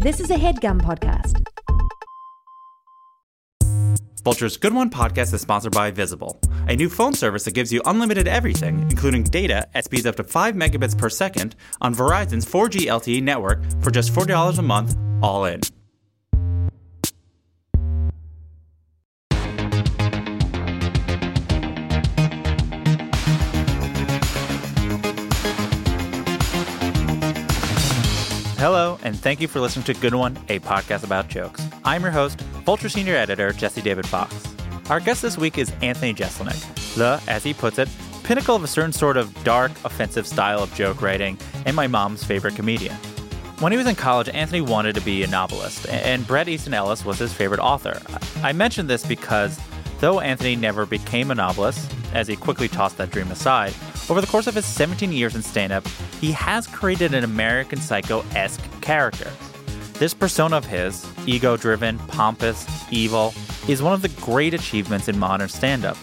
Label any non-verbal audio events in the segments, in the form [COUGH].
This is a headgum podcast. Vulture's Good One podcast is sponsored by Visible, a new phone service that gives you unlimited everything, including data at speeds up to 5 megabits per second on Verizon's 4G LTE network for just $40 a month, all in. Thank you for listening to Good One, a podcast about jokes. I'm your host, Vulture Senior Editor Jesse David Fox. Our guest this week is Anthony Jeselnik, the, as he puts it, pinnacle of a certain sort of dark, offensive style of joke writing and my mom's favorite comedian. When he was in college, Anthony wanted to be a novelist, and Bret Easton Ellis was his favorite author. I mention this because though Anthony never became a novelist, as he quickly tossed that dream aside, over the course of his 17 years in stand up, he has created an American Psycho esque character. This persona of his, ego driven, pompous, evil, is one of the great achievements in modern stand up.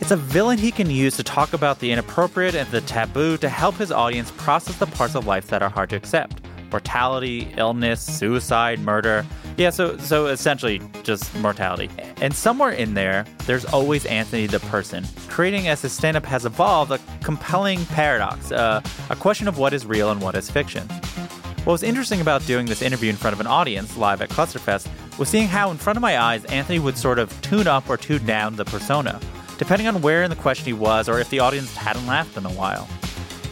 It's a villain he can use to talk about the inappropriate and the taboo to help his audience process the parts of life that are hard to accept mortality, illness, suicide, murder. Yeah, so so essentially just mortality. And somewhere in there, there's always Anthony the person, creating as his stand-up has evolved a compelling paradox, uh, a question of what is real and what is fiction. What was interesting about doing this interview in front of an audience live at Clusterfest was seeing how, in front of my eyes, Anthony would sort of tune up or tune down the persona, depending on where in the question he was or if the audience hadn't laughed in a while.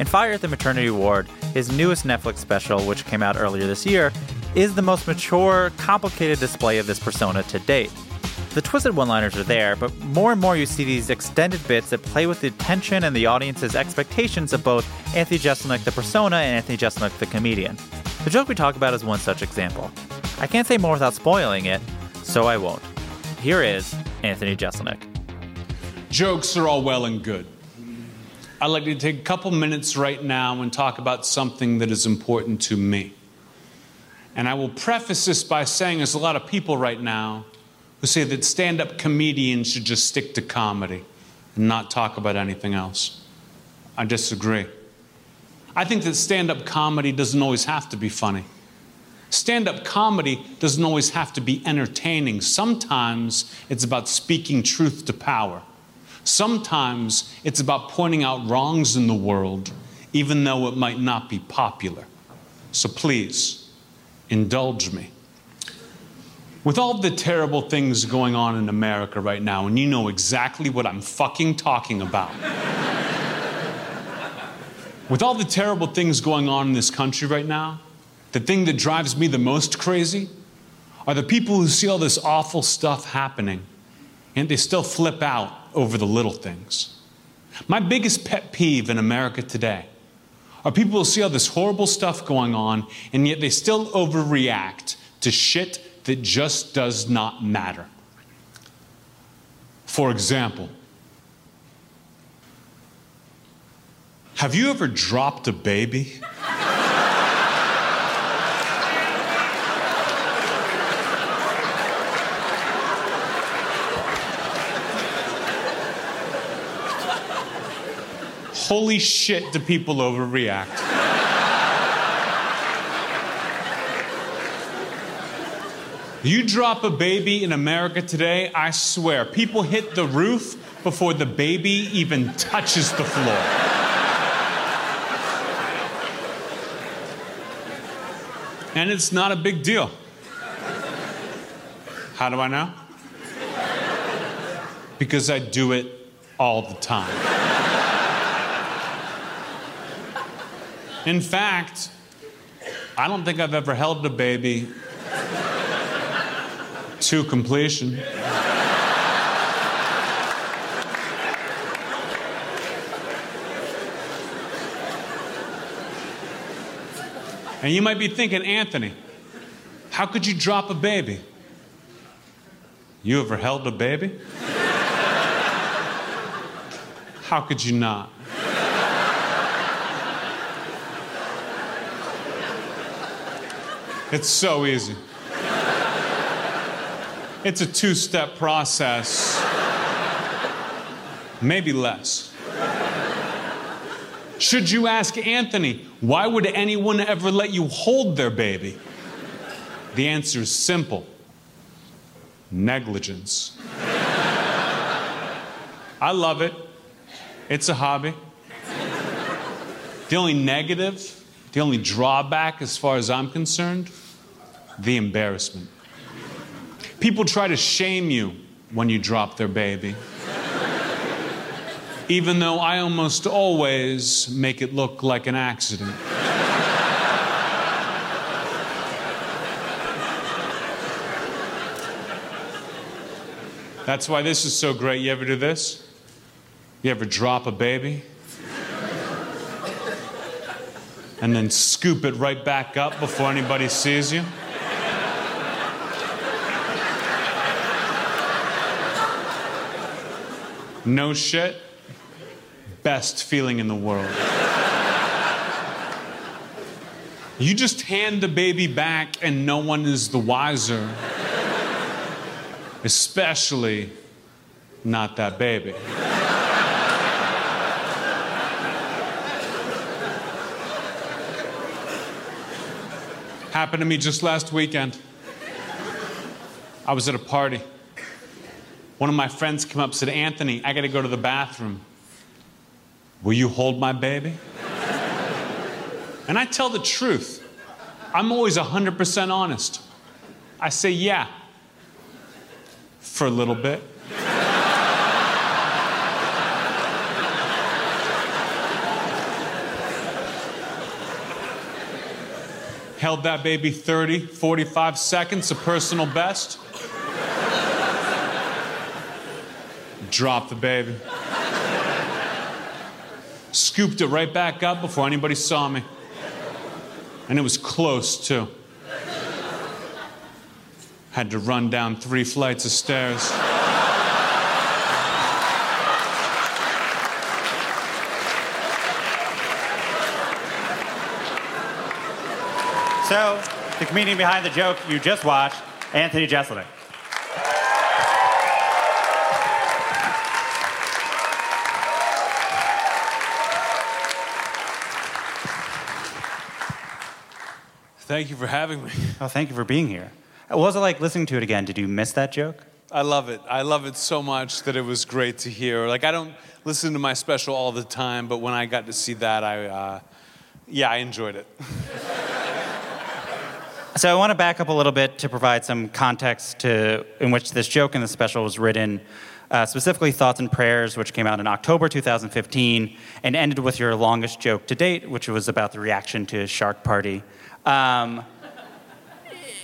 In Fire at the Maternity Ward, his newest Netflix special, which came out earlier this year, is the most mature, complicated display of this persona to date. The twisted one liners are there, but more and more you see these extended bits that play with the tension and the audience's expectations of both Anthony Jeselnik the persona and Anthony Jeselnik the comedian. The joke we talk about is one such example. I can't say more without spoiling it, so I won't. Here is Anthony Jeselnik. Jokes are all well and good. I'd like to take a couple minutes right now and talk about something that is important to me. And I will preface this by saying there's a lot of people right now who say that stand up comedians should just stick to comedy and not talk about anything else. I disagree. I think that stand up comedy doesn't always have to be funny. Stand up comedy doesn't always have to be entertaining. Sometimes it's about speaking truth to power. Sometimes it's about pointing out wrongs in the world, even though it might not be popular. So please, indulge me. With all the terrible things going on in America right now, and you know exactly what I'm fucking talking about. With all the terrible things going on in this country right now, the thing that drives me the most crazy are the people who see all this awful stuff happening and they still flip out over the little things. My biggest pet peeve in America today are people see all this horrible stuff going on and yet they still overreact to shit that just does not matter. For example, have you ever dropped a baby? [LAUGHS] Holy shit, do people overreact? You drop a baby in America today, I swear, people hit the roof before the baby even touches the floor. And it's not a big deal. How do I know? Because I do it all the time. In fact, I don't think I've ever held a baby to completion. And you might be thinking, Anthony, how could you drop a baby? You ever held a baby? How could you not? It's so easy. It's a two step process, maybe less. Should you ask Anthony, why would anyone ever let you hold their baby? The answer is simple negligence. I love it, it's a hobby. The only negative, the only drawback, as far as I'm concerned, the embarrassment. People try to shame you when you drop their baby. Even though I almost always make it look like an accident. That's why this is so great. You ever do this? You ever drop a baby? And then scoop it right back up before anybody sees you? No shit. Best feeling in the world. You just hand the baby back and no one is the wiser. Especially not that baby. Happened to me just last weekend. I was at a party. One of my friends came up said, Anthony, I got to go to the bathroom. Will you hold my baby? and I tell the truth. I'm always 100% honest. I say, yeah, for a little bit. Held that baby 30, 45 seconds, a personal best. Drop the baby. Scooped it right back up before anybody saw me. And it was close, too. Had to run down three flights of stairs. So, the comedian behind the joke you just watched, Anthony Jeselnik. Thank you for having me. Oh, thank you for being here. What was it like listening to it again? Did you miss that joke? I love it. I love it so much that it was great to hear. Like, I don't listen to my special all the time, but when I got to see that, I, uh, yeah, I enjoyed it. [LAUGHS] So I want to back up a little bit to provide some context to in which this joke in the special was written. Uh, specifically, Thoughts and Prayers, which came out in October 2015, and ended with your longest joke to date, which was about the reaction to Shark Party. Um,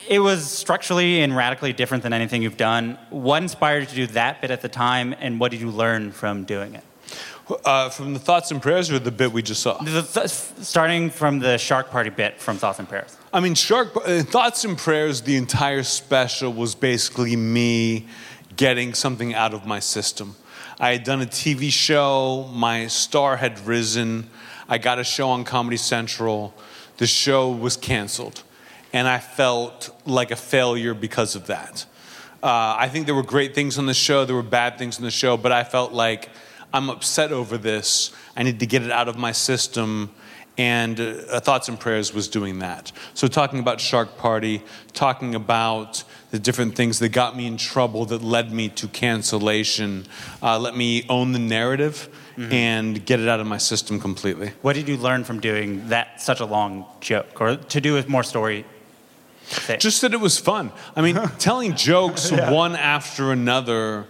it was structurally and radically different than anything you've done. What inspired you to do that bit at the time, and what did you learn from doing it? Uh, from the thoughts and prayers or the bit we just saw? The th- starting from the Shark Party bit from Thoughts and Prayers. I mean, Shark uh, Thoughts and Prayers, the entire special was basically me getting something out of my system. I had done a TV show, my star had risen, I got a show on Comedy Central, the show was canceled, and I felt like a failure because of that. Uh, I think there were great things on the show, there were bad things on the show, but I felt like I'm upset over this. I need to get it out of my system. And uh, Thoughts and Prayers was doing that. So, talking about Shark Party, talking about the different things that got me in trouble that led me to cancellation, uh, let me own the narrative and get it out of my system completely. What did you learn from doing that such a long joke, or to do with more story? thing? Just that it was fun. I mean, [LAUGHS] telling jokes one after another,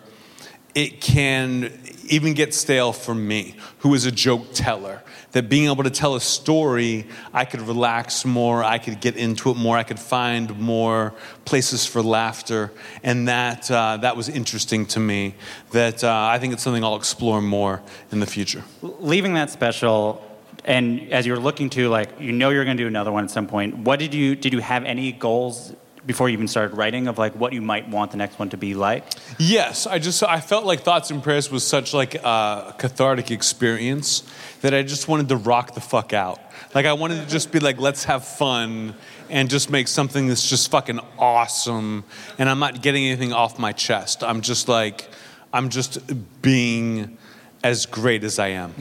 it can even get stale for me, who is a joke teller. That being able to tell a story, I could relax more, I could get into it more, I could find more places for laughter, and that uh, that was interesting to me. That uh, I think it's something I'll explore more in the future. leaving that special and as you're looking to like you know you're going to do another one at some point what did you did you have any goals before you even started writing of like what you might want the next one to be like Yes, I just I felt like Thoughts and Prayers was such like a cathartic experience that I just wanted to rock the fuck out. Like I wanted to just be like, let's have fun and just make something that's just fucking awesome. And I'm not getting anything off my chest. I'm just like, I'm just being as great as I am.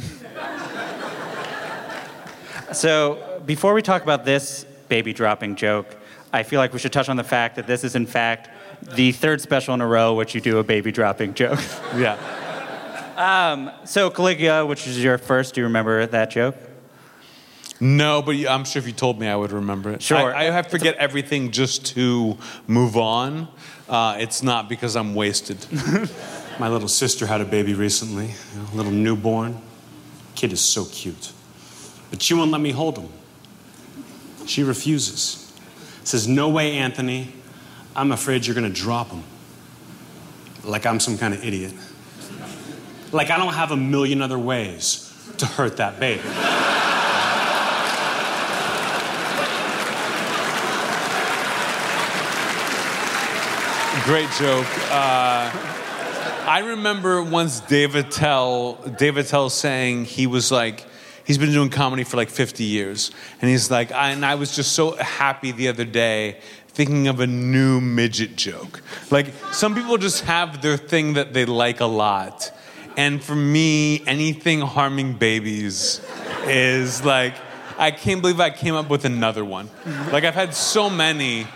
so before we talk about this baby dropping joke I feel like we should touch on the fact that this is, in fact, the third special in a row which you do a baby dropping joke. [LAUGHS] Yeah. Um, so, Caligula, which is your first, do you remember that joke? No, but I'm sure if you told me, I would remember it. Sure. I, I have to forget everything just to move on. Uh, it's not because I'm wasted. [LAUGHS] My little sister had a baby recently, a little newborn. Kid is so cute. But she won't let me hold him. She refuses. Says, No way, Anthony. I'm afraid you're going to drop him. Like I'm some kind of idiot. Like I don't have a million other ways to hurt that baby. Great joke. Uh, I remember once Dave Attell, Dave Attell saying he was like, he's been doing comedy for like 50 years. And he's like, I, and I was just so happy the other day thinking of a new midget joke. Like, some people just have their thing that they like a lot. And for me, anything harming babies is like, I can't believe I came up with another one. Like, I've had so many.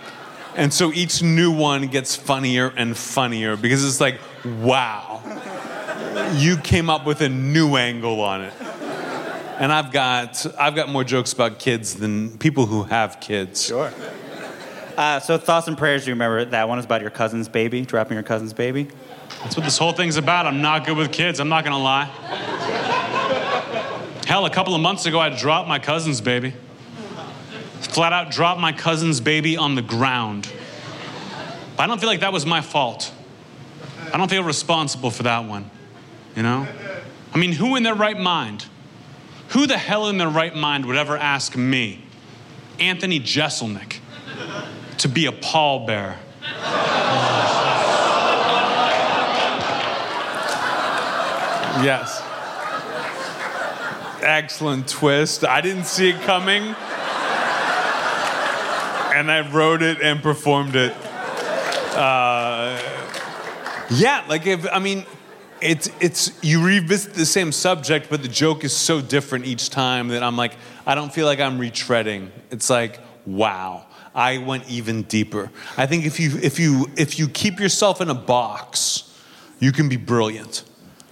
And so each new one gets funnier and funnier because it's like, wow, you came up with a new angle on it. And I've got, I've got more jokes about kids than people who have kids. Sure. Uh, so, thoughts and prayers, you remember that one is about your cousin's baby, dropping your cousin's baby? That's what this whole thing's about. I'm not good with kids, I'm not gonna lie. Hell, a couple of months ago, I dropped my cousin's baby. Flat out dropped my cousin's baby on the ground. But I don't feel like that was my fault. I don't feel responsible for that one. You know? I mean, who in their right mind, who the hell in their right mind would ever ask me, Anthony Jeselnik, to be a pallbearer? Yes. Excellent twist. I didn't see it coming. And I wrote it and performed it. Uh, yeah, like if I mean, it's it's you revisit the same subject, but the joke is so different each time that I'm like, I don't feel like I'm retreading. It's like, wow, I went even deeper. I think if you if you if you keep yourself in a box, you can be brilliant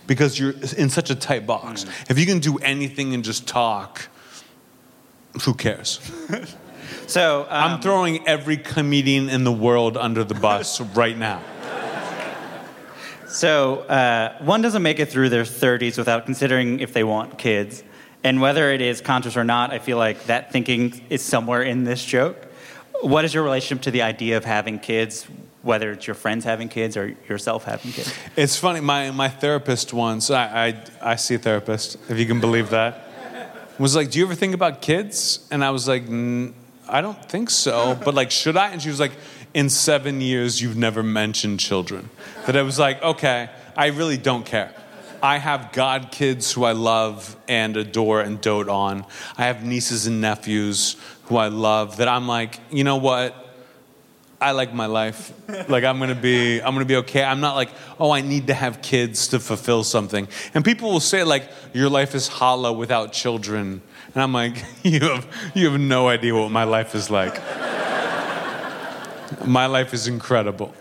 because you're in such a tight box. If you can do anything and just talk, who cares? [LAUGHS] So, um, I'm throwing every comedian in the world under the bus [LAUGHS] right now. So, uh, one doesn't make it through their 30s without considering if they want kids. And whether it is conscious or not, I feel like that thinking is somewhere in this joke. What is your relationship to the idea of having kids, whether it's your friends having kids or yourself having kids? It's funny, my, my therapist once, I, I, I see a therapist, if you can believe that, was like, Do you ever think about kids? And I was like, "N- I don't think so, but like, should I? And she was like, In seven years, you've never mentioned children. That I was like, Okay, I really don't care. I have god kids who I love and adore and dote on. I have nieces and nephews who I love that I'm like, you know what? I like my life. Like I'm gonna be, I'm gonna be okay. I'm not like, oh, I need to have kids to fulfill something. And people will say like, your life is hollow without children. And I'm like, [LAUGHS] you have, you have no idea what my life is like. My life is incredible.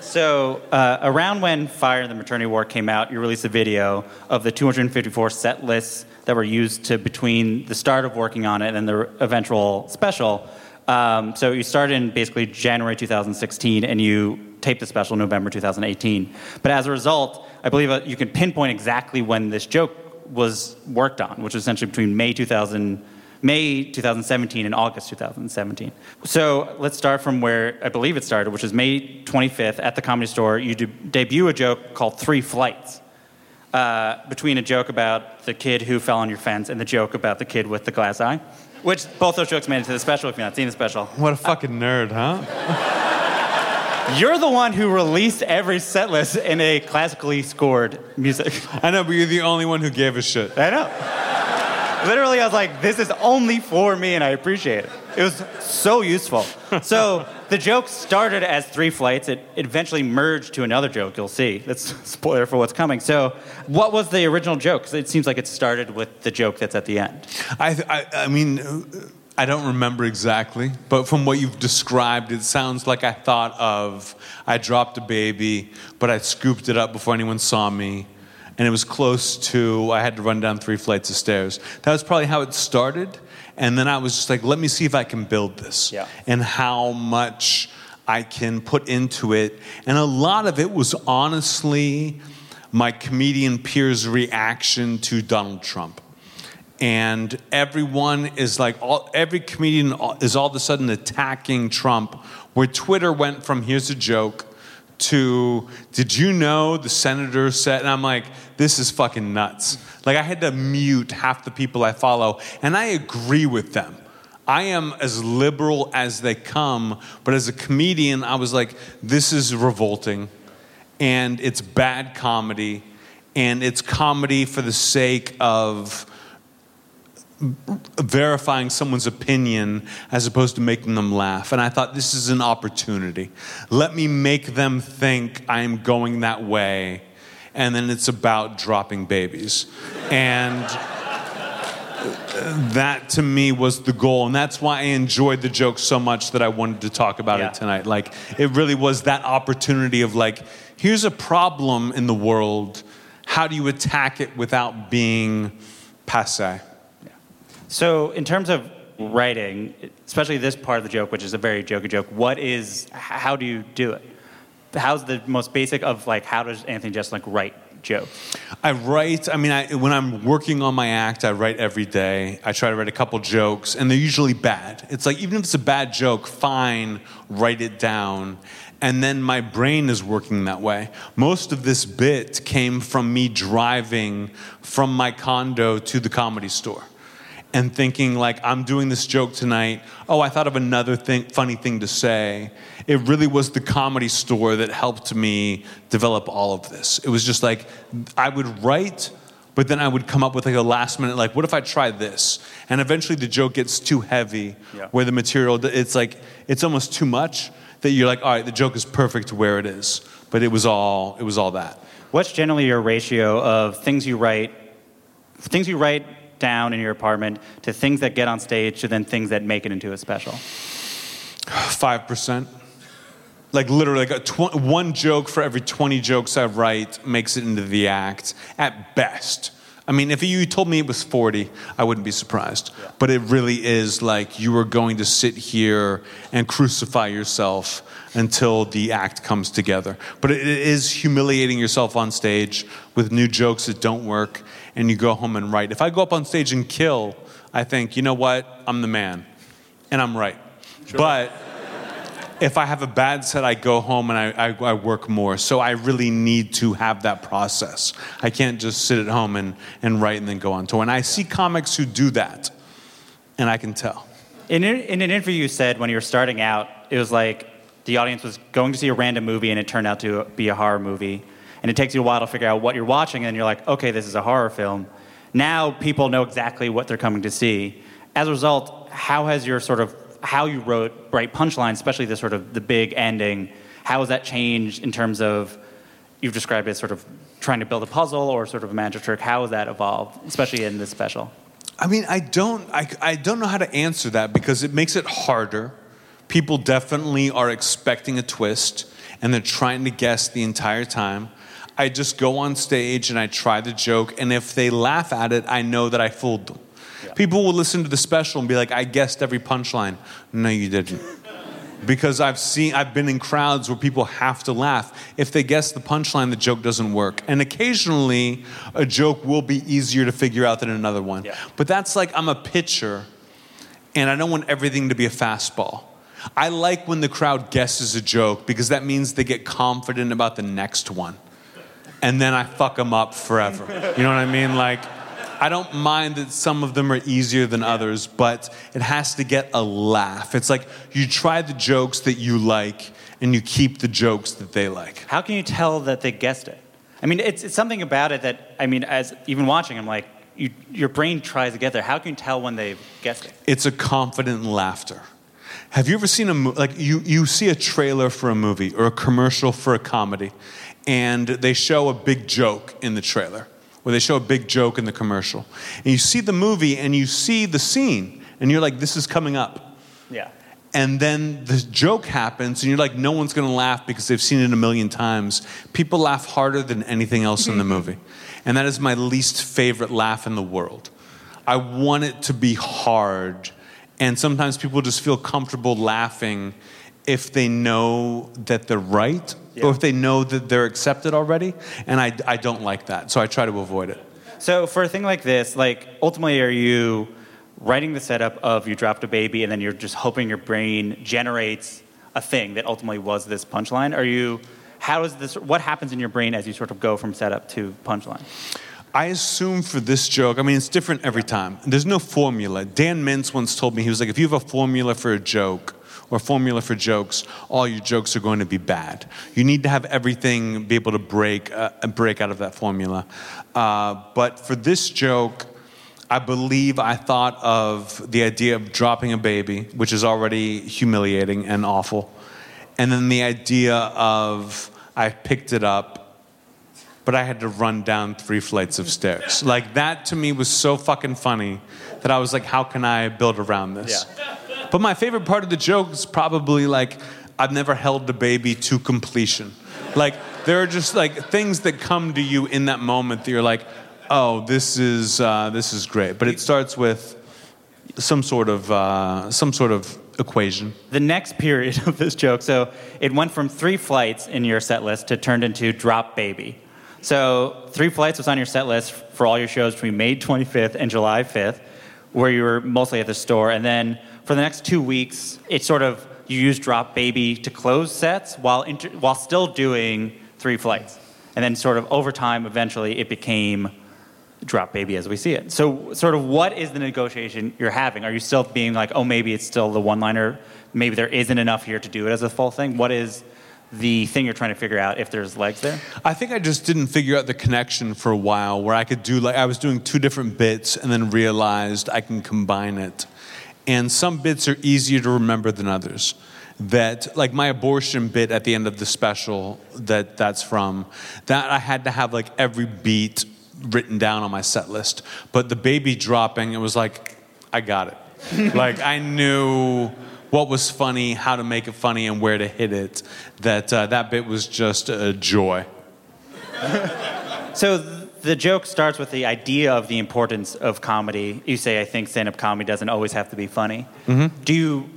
So, uh, around when Fire in the Maternity Ward came out, you released a video of the 254 set lists that were used to between the start of working on it and the eventual special. Um, so, you started in basically January 2016 and you taped the special November 2018. But as a result, I believe uh, you can pinpoint exactly when this joke was worked on, which was essentially between May 2000. May 2017 and August 2017. So let's start from where I believe it started, which is May 25th at the Comedy Store. You de- debut a joke called Three Flights, uh, between a joke about the kid who fell on your fence and the joke about the kid with the glass eye, which both those jokes made it to the special if you've not seen the special. What a fucking nerd, huh? [LAUGHS] You're the one who released every set list in a classically scored music. I know, but you're the only one who gave a shit. I know. Literally, I was like, this is only for me, and I appreciate it. It was so useful. [LAUGHS] So the joke started as three flights. It eventually merged to another joke, you'll see. That's [LAUGHS] a spoiler for what's coming. So, what was the original joke? 'Cause it seems like it started with the joke that's at the end. I, I, I mean, I don't remember exactly, but from what you've described, it sounds like I thought of I dropped a baby, but I scooped it up before anyone saw me, and it was close to I had to run down three flights of stairs. That was probably how it started, and then I was just like, let me see if I can build this, Yeah. and how much I can put into it, and a lot of it was honestly my comedian peers' reaction to Donald Trump and everyone is like all, every comedian is all of a sudden attacking Trump where Twitter went from here's a joke to did you know the senator said and I'm like this is fucking nuts like I had to mute half the people I follow and I agree with them I am as liberal as they come but as a comedian I was like this is revolting and it's bad comedy and it's comedy for the sake of verifying someone's opinion as opposed to making them laugh. And I thought this is an opportunity. Let me make them think I'm going that way. And then it's about dropping babies. And that to me was the goal. And that's why I enjoyed the joke so much that I wanted to talk about Yeah. it tonight. Like, it really was that opportunity of, like, here's a problem in the world. How do you attack it without being passe? So, in terms of writing, especially this part of the joke, which is a very jokey joke, what is, how do you do it? How's the most basic of like, how does Anthony Jeselnik write jokes? I write, I mean, I, when I'm working on my act, I write every day. I try to write a couple jokes, and they're usually bad. It's like, even if it's a bad joke, fine, write it down. And then my brain is working that way. Most of this bit came from me driving from my condo to the comedy store and thinking like i'm doing this joke tonight oh i thought of another thing, funny thing to say it really was the comedy store that helped me develop all of this it was just like i would write but then i would come up with like a last minute like what if i try this and eventually the joke gets too heavy Yeah. where the material it's like it's almost too much that you're like all right the joke is perfect where it is but it was all it was all that What's generally your ratio of things you write, things you write down in your apartment to things that get on stage to then things that make it into a special? [SIGHS] Five percent. Like literally, like a tw- one joke for every twenty jokes I write makes it into the act at best. I mean, if you told me it was forty, I wouldn't be surprised. But it really is like you are going to sit here and crucify yourself until the act comes together. But it it is humiliating yourself on stage with new jokes that don't work, and you go home and write. If I go up on stage and kill, I think, you know what? I'm the man, and I'm right. But if I have a bad set, I go home and I, I, I work more. So I really need to have that process. I can't just sit at home and, and write and then go on tour. And I see comics who do that, and I can tell. In, in an interview you said when you were starting out, it was like the audience was going to see a random movie and it turned out to be a horror movie. And it takes you a while to figure out what you're watching, and you're like, okay, this is a horror film. Now people know exactly what they're coming to see. As a result, how has your sort of how you wrote bright punchlines, especially the sort of the big ending, how has that changed in terms of you've described it as sort of trying to build a puzzle or sort of a magic trick? How has that evolved, especially in this special? I mean, I don't, I, I don't know how to answer that because it makes it harder. People definitely are expecting a twist and they're trying to guess the entire time. I just go on stage and I try the joke, and if they laugh at it, I know that I fooled them. People will listen to the special and be like, I guessed every punchline. No, you didn't. Because I've seen, I've been in crowds where people have to laugh. If they guess the punchline, the joke doesn't work. And occasionally, a joke will be easier to figure out than another one. Yeah. But that's like I'm a pitcher, and I don't want everything to be a fastball. I like when the crowd guesses a joke because that means they get confident about the next one. And then I fuck them up forever. You know what I mean? Like, I don't mind that some of them are easier than others, but it has to get a laugh. It's like you try the jokes that you like and you keep the jokes that they like. How can you tell that they guessed it? I mean, it's, it's something about it that, I mean, as even watching, I'm like, you, your brain tries to get there. How can you tell when they've guessed it? It's a confident laughter. Have you ever seen a mo- like you you see a trailer for a movie or a commercial for a comedy, and they show a big joke in the trailer, or they show a big joke in the commercial, and you see the movie and you see the scene, and you're like, this is coming up. Yeah. And then the joke happens, and you're like, no one's gonna laugh because they've seen it a million times. People laugh harder than anything else in the mm-hmm. movie. And that is my least favorite laugh in the world. I want it to be hard. And sometimes people just feel comfortable laughing if they know that they're right Yeah. or if they know that they're accepted already. And I, I don't like that. So I try to avoid it. So for a thing like this, like ultimately, are you writing the setup of you dropped a baby and then you're just hoping your brain generates a thing that ultimately was this punchline? Are you? How is this? What happens in your brain as you sort of go from setup to punchline? I assume for this joke, I mean, it's different every time. There's no formula. Dan Mintz once told me, he was like, if you have a formula for a joke or formula for jokes, all your jokes are going to be bad. You need to have everything be able to break, uh, break out of that formula. Uh, but for this joke, I believe I thought of the idea of dropping a baby, which is already humiliating and awful. And then the idea of I picked it up but I had to run down three flights of stairs. Like that to me was so fucking funny that I was like, how can I build around this? But my favorite part of the joke is probably like, I've never held the baby to completion. Like there are just like things that come to you in that moment that you're like, oh, this is uh, this is great. But it starts with some sort of uh, some sort of equation. The next period [LAUGHS] of this joke, so it went from three flights in your set list to turned into drop baby. So three flights was on your set list for all your shows between May 25th and July 5th, where you were mostly at the store. And then for the next two weeks, it sort of you use drop baby to close sets while inter- while still doing three flights. And then sort of over time, eventually, it became drop baby as we see it. So, sort of, what is the negotiation you're having? Are you still being like, oh, maybe it's still the one liner? Maybe there isn't enough here to do it as a full thing? What is the thing you're trying to figure out if there's legs there? I think I just didn't figure out the connection for a while where I could do like I was doing two different bits and then realized I can combine it. And some bits are easier to remember than others. That like my abortion bit at the end of the special that that's from that I had to have like every beat written down on my set list. But the baby dropping it was like I got it. [LAUGHS] like I knew what was funny, how to make it funny, and where to hit it. That uh, that bit was just a joy. So, th- the joke starts with the idea of the importance of comedy. You say, I think stand up comedy doesn't always have to be funny. Mm-hmm. Do you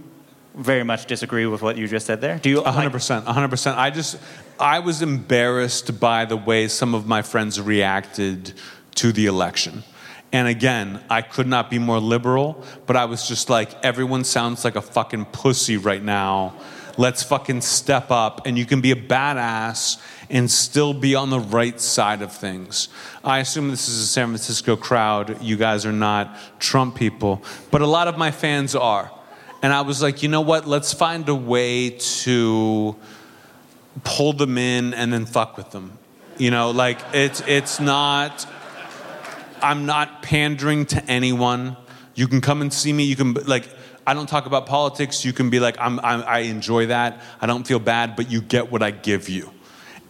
very much disagree with what you just said there? Do you? A hundred percent, a hundred percent. I just, I was embarrassed by the way some of my friends reacted to the election. And again, I could not be more liberal, but I was just like, everyone sounds like a fucking pussy right now. Let's fucking step up, and you can be a badass and still be on the right side of things. I assume this is a San Francisco crowd. You guys are not Trump people, but a lot of my fans are. And I was like, you know what? Let's find a way to pull them in and then fuck with them. You know, like it's it's not. I'm not pandering to anyone. You can come and see me. You can like. I don't talk about politics. You can be like, I'm, I'm, I enjoy that. I don't feel bad, but you get what I give you.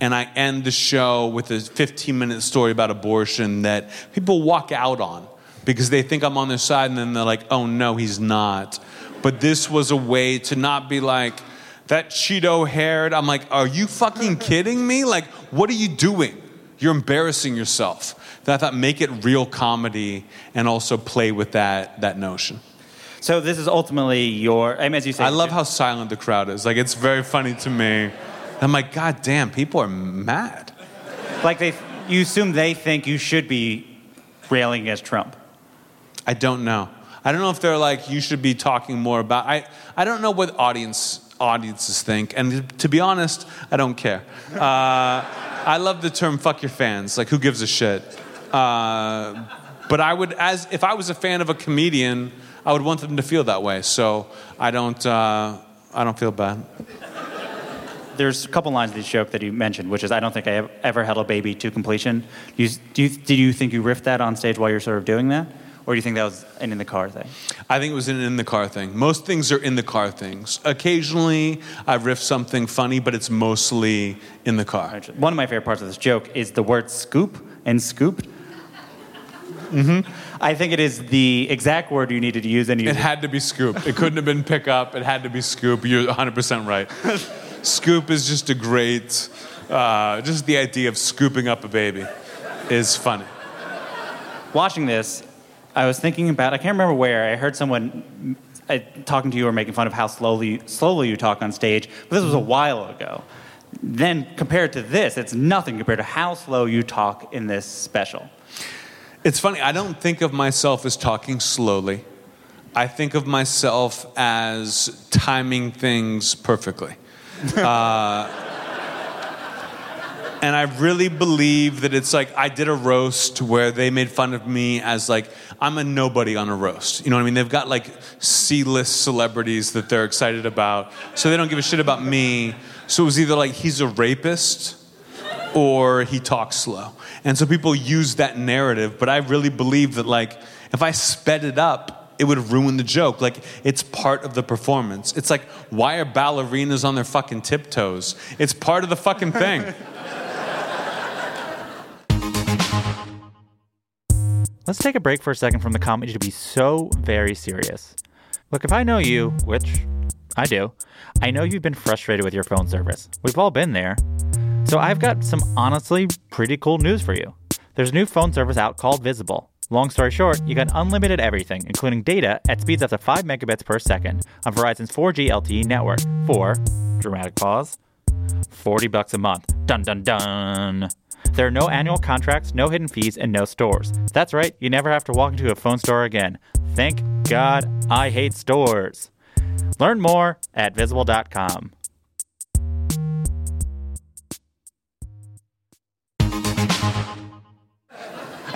And I end the show with a 15 minute story about abortion that people walk out on because they think I'm on their side, and then they're like, oh no, he's not. But this was a way to not be like, that Cheeto haired. I'm like, are you fucking kidding me? Like, what are you doing? You're embarrassing yourself. That I thought make it real comedy and also play with that that notion. So this is ultimately your. I mean, as you say, I love how silent the crowd is. Like it's very funny to me. I'm like, God damn, people are mad. like they. You assume they think you should be railing against Trump. I don't know. I don't know if they're like you should be talking more about. I I don't know what audience audiences think, and to be honest, I don't care. Uh, I love the term "fuck your fans." Like, who gives a shit? Uh, but I would, as if I was a fan of a comedian, I would want them to feel that way. So I don't. Uh, I don't feel bad. There's a couple lines of this joke that you mentioned, which is, "I don't think I have ever held a baby to completion." Do you, do you, did you think you riffed that on stage while you're sort of doing that, or do you think that was an in the car thing? I think it was an in the car thing. Most things are in the car things. Occasionally, I riff something funny, but it's mostly in the car. One of my favorite parts of this joke is the word "scoop" and "scooped." I think it is the exact word you needed to use, and you It had to be scoop. It couldn't have been pick up. It had to be scoop. You're 100% right. [LAUGHS] scoop is just a great, uh, just the idea of scooping up a baby is funny. watching this, I was thinking about. I can't remember where. I heard someone uh, talking to you or making fun of how slowly slowly you talk on stage. But this was a while ago. Then compared to this, it's nothing compared to how slow you talk in this special. It's funny. I don't think of myself as talking slowly. I think of myself as timing things perfectly. [LAUGHS] Uh, and I really believe that it's like I did a roast where they made fun of me as like I'm a nobody on a roast. You know what I mean? They've got like C-list celebrities that they're excited about, so they don't give a shit about me. So it was either like he's a rapist or he talks slow. And so people use that narrative, but I really believe that like if I sped it up, it would ruin the joke. Like it's part of the performance. It's like why are ballerinas on their fucking tiptoes? It's part of the fucking thing. [LAUGHS] Let's take a break for a second from the comedy to be so very serious. Look, if I know you, which I do, I know you've been frustrated with your phone service. We've all been there. So I've got some honestly pretty cool news for you. There's a new phone service out called Visible. Long story short, you got unlimited everything, including data at speeds up to 5 megabits per second on Verizon's 4G LTE network for, dramatic pause, 40 bucks a month. Dun dun dun. There are no annual contracts, no hidden fees, and no stores. That's right, you never have to walk into a phone store again. Thank God I hate stores. Learn more at visible.com.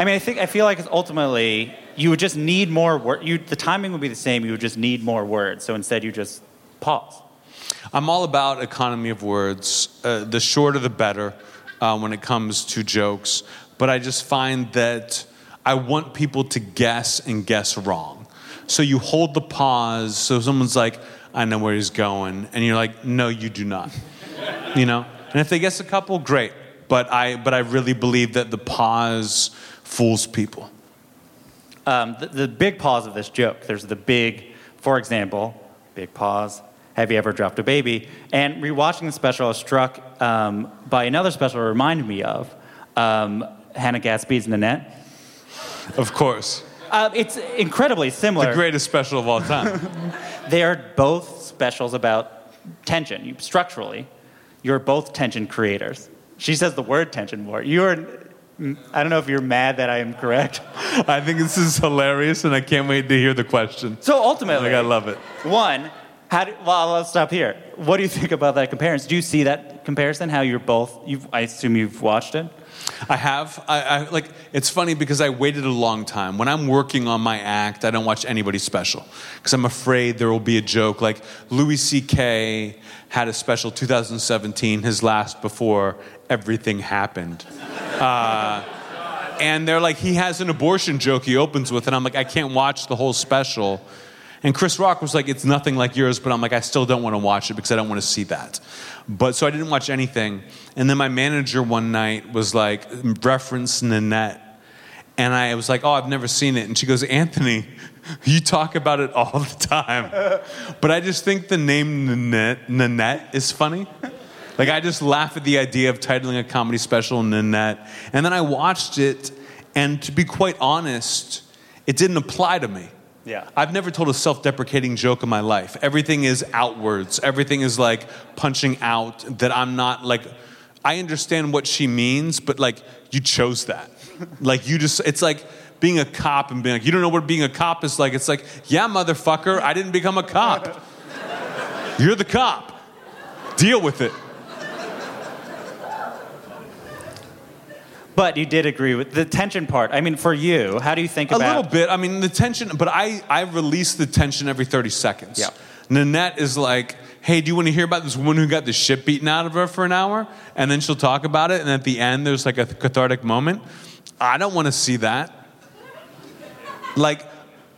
I mean, I think I feel like ultimately you would just need more word. The timing would be the same. You would just need more words. So instead, you just pause. I'm all about economy of words. Uh, the shorter, the better uh, when it comes to jokes. But I just find that I want people to guess and guess wrong. So you hold the pause. So someone's like, I know where he's going. And you're like, no, you do not. You know? And if they guess a couple, great. But I, but I really believe that the pause fools people. Um, the, the big pause of this joke. There's the big, for example, big pause. Have you ever dropped a baby? And rewatching the special, I was struck um, by another special it reminded me of um, Hannah Gadsby's Nanette. Of course. Uh, it's incredibly similar. The greatest special of all time. [LAUGHS] They are both specials about tension. You, structurally, you're both tension creators. She says the word tension more. You're, I don't know if you're mad that I am correct. I think this is hilarious, and I can't wait to hear the question. So ultimately, Like, I love it. One, how do, well, let's stop here. What do you think about that comparison? Do you see that comparison? How you're both? You've, I assume you've watched it. I have. I, I like. It's funny because I waited a long time. When I'm working on my act, I don't watch anybody special because I'm afraid there will be a joke. Like Louis C.K. had a special 2017, his last before everything happened. Uh, and they're like, he has an abortion joke he opens with, and I'm like, I can't watch the whole special. And Chris Rock was like, it's nothing like yours, but I'm like, I still don't want to watch it because I don't want to see that. But so I didn't watch anything. And then my manager one night was like, reference Nanette. And I was like, oh, I've never seen it. And she goes, Anthony, [LAUGHS] you talk about it all the time. but I just think the name Nanette, Nanette is funny. [LAUGHS] Like, I just laugh at the idea of titling a comedy special Nanette. And then I watched it, and to be quite honest, it didn't apply to me. Yeah. I've never told a self deprecating joke in my life. Everything is outwards, everything is like punching out that I'm not like, I understand what she means, but like, you chose that. [LAUGHS] like, you just, it's like, being a cop and being like, you don't know what being a cop is like. It's like, yeah, motherfucker, I didn't become a cop. [LAUGHS] You're the cop. Deal with it. But you did agree with the tension part. I mean, for you, how do you think about? It? A little bit. I mean, the tension, but I, I release the tension every 30 seconds. Yeah. Nanette is like, hey, do you want to hear about this woman who got the shit beaten out of her for an hour? And then she'll talk about it, and at the end, there's like a cathartic moment. I don't want to see that. Like,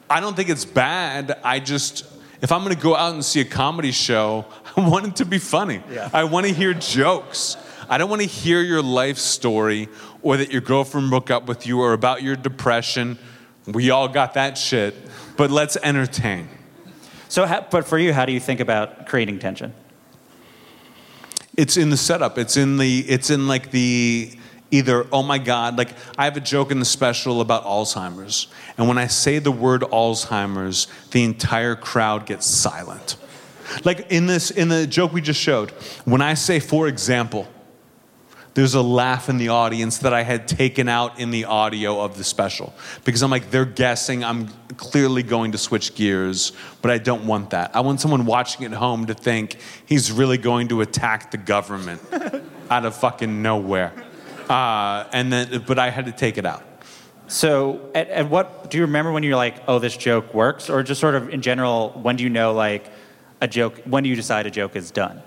I don't think it's bad. I just, if I'm going to go out and see a comedy show, [LAUGHS] I want it to be funny. Yeah. I want to hear jokes. I don't want to hear your life story or that your girlfriend broke up with you or about your depression. We all got that shit, but let's entertain. So, how, but for you, how do you think about creating tension? It's in the setup. It's in the. It's in like the either oh my god like i have a joke in the special about alzheimer's and when i say the word alzheimer's the entire crowd gets silent like in this in the joke we just showed when i say for example there's a laugh in the audience that I had taken out in the audio of the special because I'm like, they're guessing I'm clearly going to switch gears, but I don't want that. I want someone watching at home to think he's really going to attack the government [LAUGHS] out of fucking nowhere. Uh, and then, but I had to take it out. So, at, at what do you remember when you're like, oh, this joke works, or just sort of in general, when do you know like a joke? When do you decide a joke is done?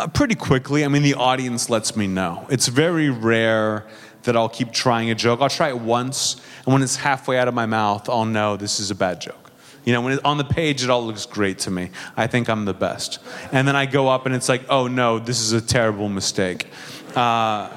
Uh, pretty quickly. I mean, the audience lets me know. It's very rare that I'll keep trying a joke. I'll try it once, and when it's halfway out of my mouth, I'll know this is a bad joke. You know, when it's on the page, it all looks great to me. I think I'm the best. And then I go up, and it's like, oh no, this is a terrible mistake. Uh,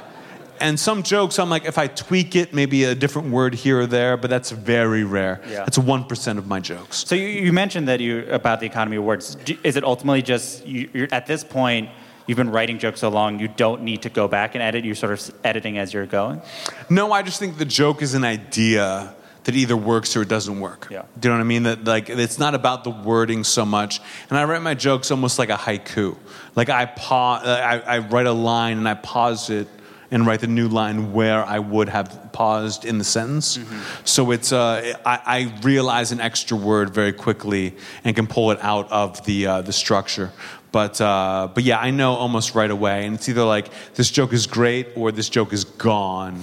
and some jokes, I'm like, if I tweak it, maybe a different word here or there, but that's very rare. Yeah. That's 1% of my jokes. So you, you mentioned that you about the Academy Awards. Do- Is it ultimately just you, you're at this point? You've been writing jokes so long, you don't need to go back and edit. You're sort of editing as you're going. No, I just think the joke is an idea that either works or it doesn't work. Yeah. Do you know what I mean? That like it's not about the wording so much. And I write my jokes almost like a haiku. Like I pause, I, I write a line and I pause it and write the new line where I would have paused in the sentence. So it's uh, I, I realize an extra word very quickly and can pull it out of the uh, the structure. But uh, but yeah, I know almost right away, and it's either like this joke is great or this joke is gone,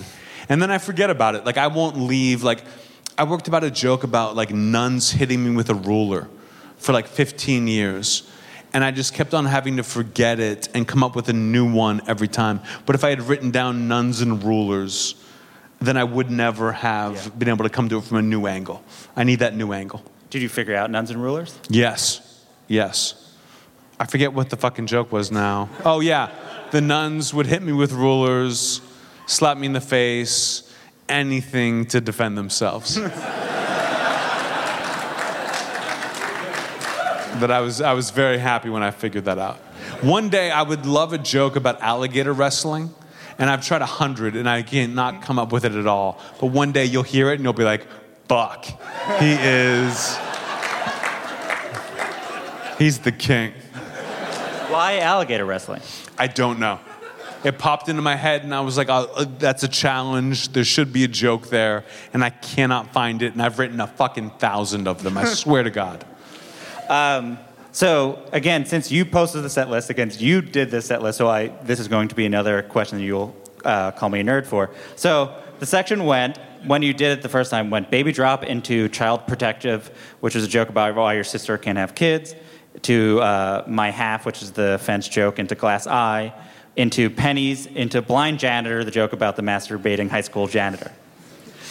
and then I forget about it. Like I won't leave. Like I worked about a joke about like nuns hitting me with a ruler for like 15 years. And I just kept on having to forget it and come up with a new one every time. But if I had written down nuns and rulers, then I would never have Yeah. been able to come to it from a new angle. I need that new angle. Did you figure out nuns and rulers? Yes. Yes. I forget what the fucking joke was now. Oh, yeah. The nuns would hit me with rulers, slap me in the face, anything to defend themselves. but I was, I was very happy when I figured that out. One day I would love a joke about alligator wrestling, and I've tried a hundred and I can't not come up with it at all. But one day you'll hear it and you'll be like, Buck, he is, he's the king. Why alligator wrestling? I don't know. It popped into my head, and I was like, oh, that's a challenge. There should be a joke there, and I cannot find it. And I've written a fucking thousand of them, I [LAUGHS] swear to God. Um, So again, since you posted the set list, again, you did this set list, so I this is going to be another question that you'll uh, call me a nerd for. So the section went when you did it the first time went baby drop into child protective, which was a joke about why your sister can't have kids, to uh, my half, which is the fence joke, into glass eye, into pennies, into blind janitor, the joke about the masturbating high school janitor.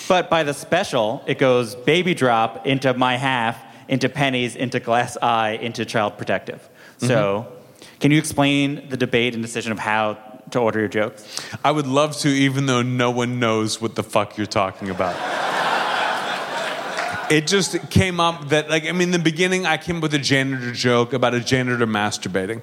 But by the special, it goes baby drop into my half, into pennies, into glass eye, into child protective. So, can you explain the debate and decision of how to order your jokes? I would love to, even though no one knows what the fuck you're talking about. [LAUGHS] it just came up that, like, I mean, in the beginning, I came up with a janitor joke about a janitor masturbating.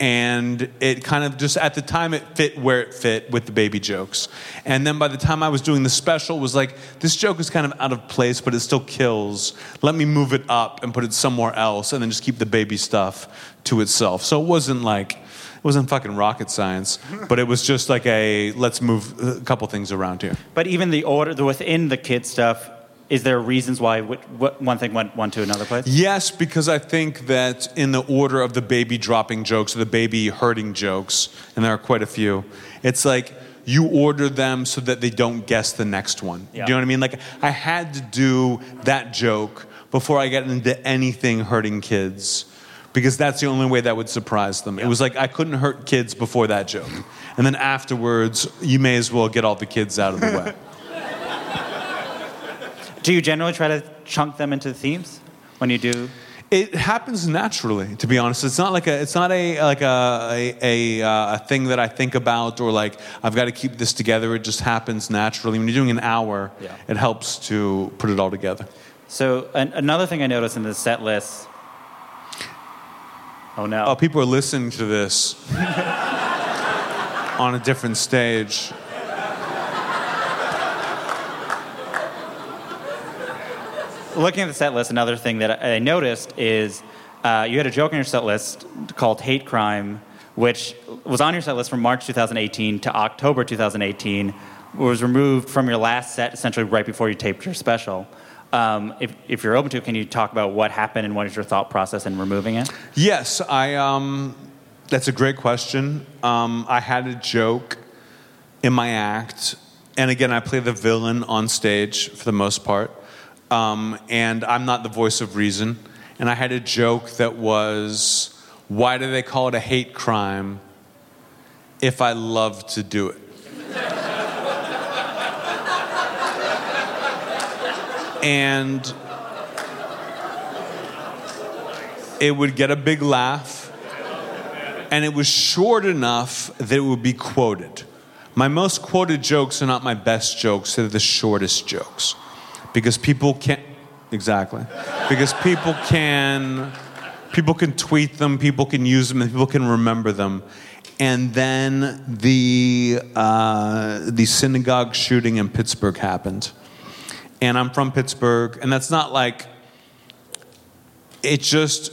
And it kind of just, at the time, it fit where it fit with the baby jokes. And then by the time I was doing the special, was like, this joke is kind of out of place, but it still kills. Let me move it up and put it somewhere else, and then just keep the baby stuff to itself. So it wasn't like, it wasn't fucking rocket science, but it was just like a let's move a couple things around here. But even the order, the within the kid stuff, is there reasons why wh- wh- one thing went one to another place? Yes, because I think that in the order of the baby dropping jokes or the baby hurting jokes, and there are quite a few, it's like you order them so that they don't guess the next one. Yeah. Do you know what I mean? Like I had to do that joke before I get into anything hurting kids. Because that's the only way that would surprise them. It was like I couldn't hurt kids before that joke. And then afterwards, you may as well get all the kids out of the way. [LAUGHS] Do you generally try to chunk them into themes when you do? It happens naturally, to be honest. It's not like a, it's not a like a a, a, uh, a thing that I think about or like I've got to keep this together. It just happens naturally. When you're doing an hour, Yeah. it helps to put it all together. So an, another thing I noticed in the set list. Oh no! Oh, people are listening to this [LAUGHS] on a different stage. Looking at the set list, another thing that I noticed is uh, you had a joke on your set list called "Hate Crime," which was on your set list from March 2018 to October 2018. Was removed from your last set essentially right before you taped your special. Um, if, if you're open to it, can you talk about what happened and what is your thought process in removing it? Yes, I. Um, that's a great question. Um, I had a joke in my act, and again, I play the villain on stage for the most part, um, and I'm not the voice of reason. And I had a joke that was, "Why do they call it a hate crime if I love to do it?" and it would get a big laugh, and it was short enough that it would be quoted. My most quoted jokes are not my best jokes, they're the shortest jokes. Because people can exactly. Because people can people can tweet them, people can use them, and people can remember them. And then the uh, the synagogue shooting in Pittsburgh happened. And I'm from Pittsburgh, and that's not like it just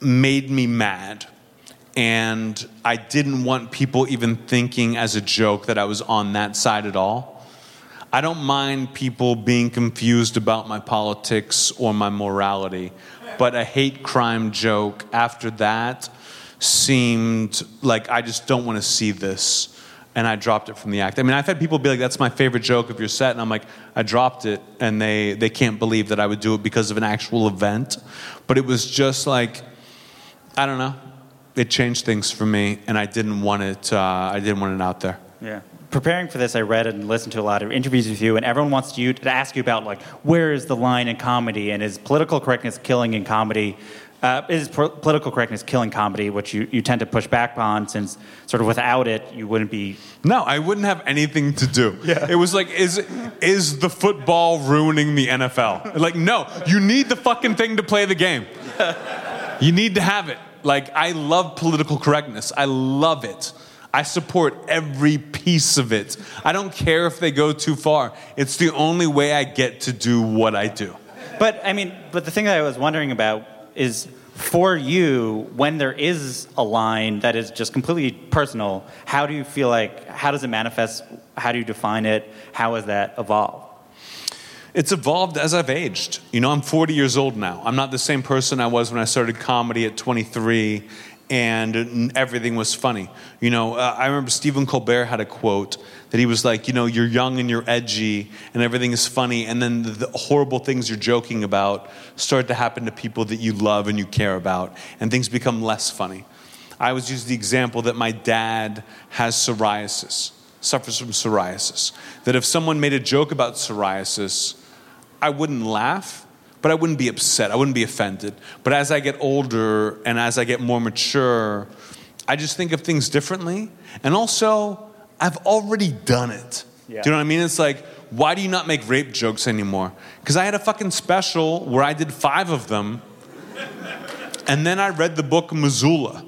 made me mad. And I didn't want people even thinking as a joke that I was on that side at all. I don't mind people being confused about my politics or my morality, but a hate crime joke after that seemed like I just don't want to see this. And I dropped it from the act. I mean, I've had people be like, that's my favorite joke of your set. And I'm like, I dropped it. And they, they can't believe that I would do it because of an actual event. But it was just like, I don't know. It changed things for me. And I didn't want it, uh, I didn't want it out there. Yeah. Preparing for this, I read and listened to a lot of interviews with you, and everyone wants you to ask you about like where is the line in comedy, and is political correctness killing in comedy? Uh, is pro- political correctness killing comedy, which you, you tend to push back on, since sort of without it you wouldn't be. No, I wouldn't have anything to do. Yeah. It was like, is is the football ruining the NFL? Like, no, you need the fucking thing to play the game. [LAUGHS] you need to have it. Like, I love political correctness. I love it. I support every piece of it. I don't care if they go too far. It's the only way I get to do what I do. But I mean, but the thing that I was wondering about is for you when there is a line that is just completely personal. How do you feel like? How does it manifest? How do you define it? How has that evolved? It's evolved as I've aged. You know, I'm 40 years old now. I'm not the same person I was when I started comedy at 23 and everything was funny. You know, uh, I remember Stephen Colbert had a quote that he was like, you know, you're young and you're edgy and everything is funny, and then the, the horrible things you're joking about start to happen to people that you love and you care about, and things become less funny. I always use the example that my dad has psoriasis, suffers from psoriasis. That if someone made a joke about psoriasis, I wouldn't laugh, but I wouldn't be upset. I wouldn't be offended. But as I get older and as I get more mature, I just think of things differently. And also, I've already done it. Yeah. Do you know what I mean? It's like, why do you not make rape jokes anymore? Because I had a fucking special where I did five of them, [LAUGHS] and then I read the book Missoula.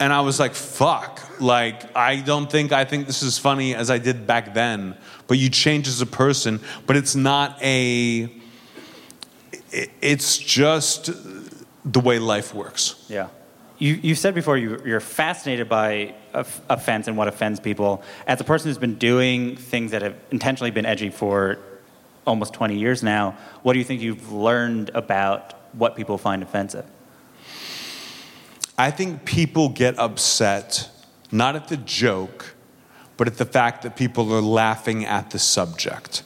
And I was like, fuck. Like, I don't think I think this is funny as I did back then. But you change as a person, but it's not a. it- It's just the way life works. Yeah. You, you said before you, you're fascinated by off- offense and what offends people. As a person who's been doing things that have intentionally been edgy for almost 20 years now, what do you think you've learned about what people find offensive? I think people get upset not at the joke, but at the fact that people are laughing at the subject.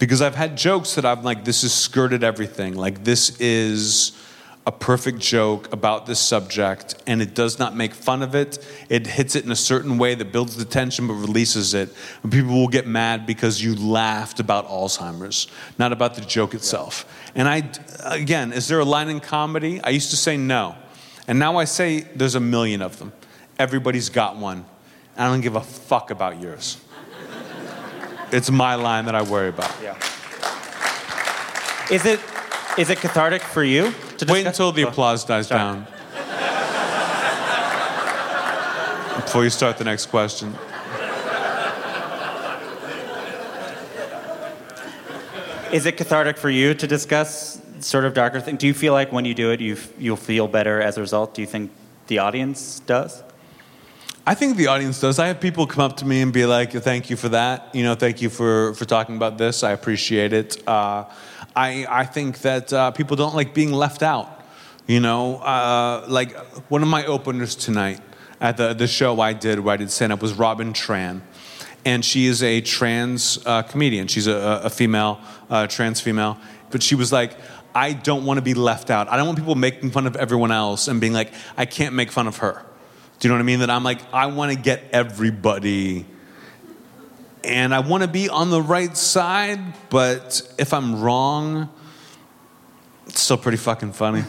Because I've had jokes that I'm like, this has skirted everything. Like, this is a perfect joke about this subject and it does not make fun of it. It hits it in a certain way that builds the tension but releases it. And people will get mad because you laughed about Alzheimer's, not about the joke itself. And I, again, is there a line in comedy? I used to say no. And now I say there's a million of them. Everybody's got one. I don't give a fuck about yours. It's my line that I worry about. Yeah. Is it is it cathartic for you to Wait discuss- until the Oh, applause dies sorry. down. Before you start the next question. Is it cathartic for you to discuss sort of darker things? Do you feel like when you do it, you f- you'll feel better as a result? Do you think the audience does? I think the audience does. I have people come up to me and be like, "Thank you for that. You know, thank you for for talking about this. I appreciate it." Uh, I I think that uh, people don't like being left out. You know, uh, like one of my openers tonight at the the show I did where I did stand up was Robin Tran, and she is a trans uh, comedian. She's a, a female, uh, trans female, but she was like. I don't want to be left out. I don't want people making fun of everyone else and being like, I can't make fun of her. Do you know what I mean? That I'm like, I want to get everybody. And I want to be on the right side, but if I'm wrong, it's still pretty fucking funny. [LAUGHS]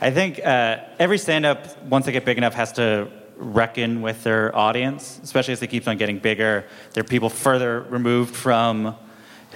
I think uh, every stand-up, once they get big enough, has to reckon with their audience, especially as they keep on getting bigger. There are people further removed from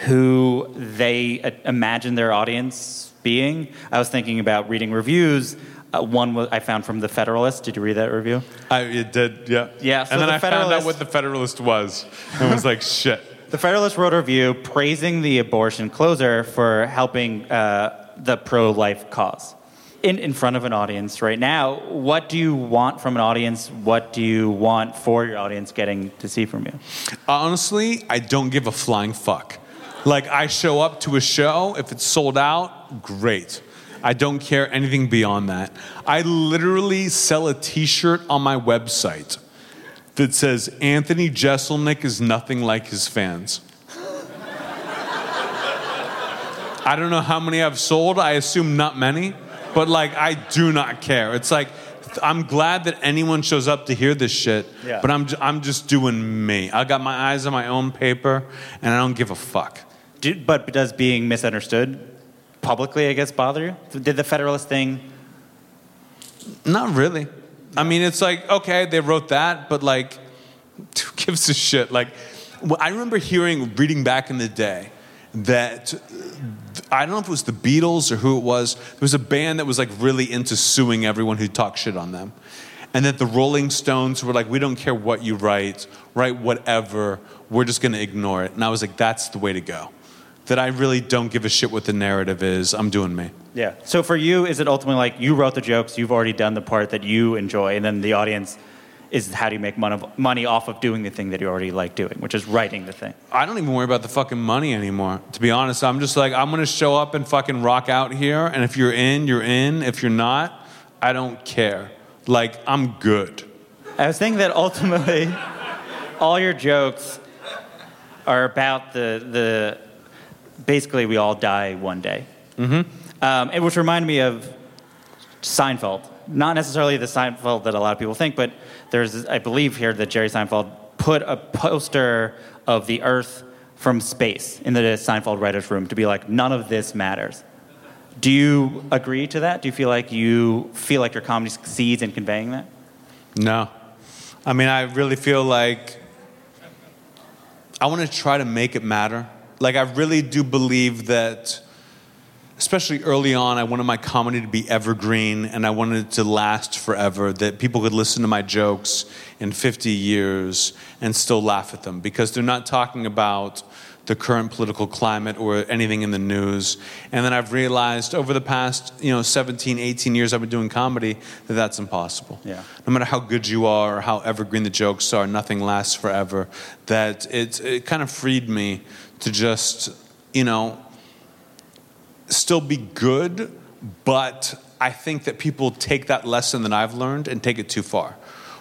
who they uh, imagine their audience being. I was thinking about reading reviews. Uh, one was, I found from the Federalist. Did you read that review? I it did, yeah. Yeah, so and then the I found out Federalist- what the Federalist was and was like, shit. [LAUGHS] The Federalist wrote a review praising the abortion closer for helping uh, the pro life cause. In, in front of an audience right now, what do you want from an audience? What do you want for your audience getting to see from you? Honestly, I don't give a flying fuck. Like, I show up to a show, if it's sold out, great. I don't care anything beyond that. I literally sell a t shirt on my website that says, Anthony Jeselnik is nothing like his fans. I don't know how many I've sold. I assume not many, but like, I do not care. It's like, I'm glad that anyone shows up to hear this shit, Yeah. but I'm, j- I'm just doing me. I got my eyes on my own paper, and I don't give a fuck. Do, but does being misunderstood publicly, I guess, bother you? Did the Federalist thing? Not really. I mean, it's like, okay, they wrote that, but like, [LAUGHS] who gives a shit? Like, I remember hearing, reading back in the day, that uh, I don't know if it was the Beatles or who it was. There was a band that was like really into suing everyone who talked shit on them. And that the Rolling Stones were like, we don't care what you write, write whatever, we're just gonna ignore it. And I was like, that's the way to go. That I really don't give a shit what the narrative is, I'm doing me. Yeah. So for you, is it ultimately like you wrote the jokes, you've already done the part that you enjoy, and then the audience is how do you make money off of doing the thing that you already like doing, which is writing the thing? I don't even worry about the fucking money anymore. To be honest, I'm just like I'm gonna show up and fucking rock out here, and if you're in, you're in. If you're not, I don't care. Like I'm good. I was thinking that ultimately, all your jokes are about the the basically we all die one day. Mm-hmm. Um, and which reminded me of Seinfeld. Not necessarily the Seinfeld that a lot of people think, but there's I believe here that Jerry Seinfeld put a poster of the Earth from space in the Seinfeld writers' room to be like none of this matters. Do you agree to that? Do you feel like you feel like your comedy succeeds in conveying that? No, I mean I really feel like I want to try to make it matter. Like I really do believe that. Especially early on, I wanted my comedy to be evergreen and I wanted it to last forever, that people could listen to my jokes in 50 years and still laugh at them because they're not talking about the current political climate or anything in the news. And then I've realized over the past, you know, 17, 18 years I've been doing comedy that that's impossible. Yeah. No matter how good you are or how evergreen the jokes are, nothing lasts forever. That it, it kind of freed me to just, you know, still be good, but I think that people take that lesson that I've learned and take it too far.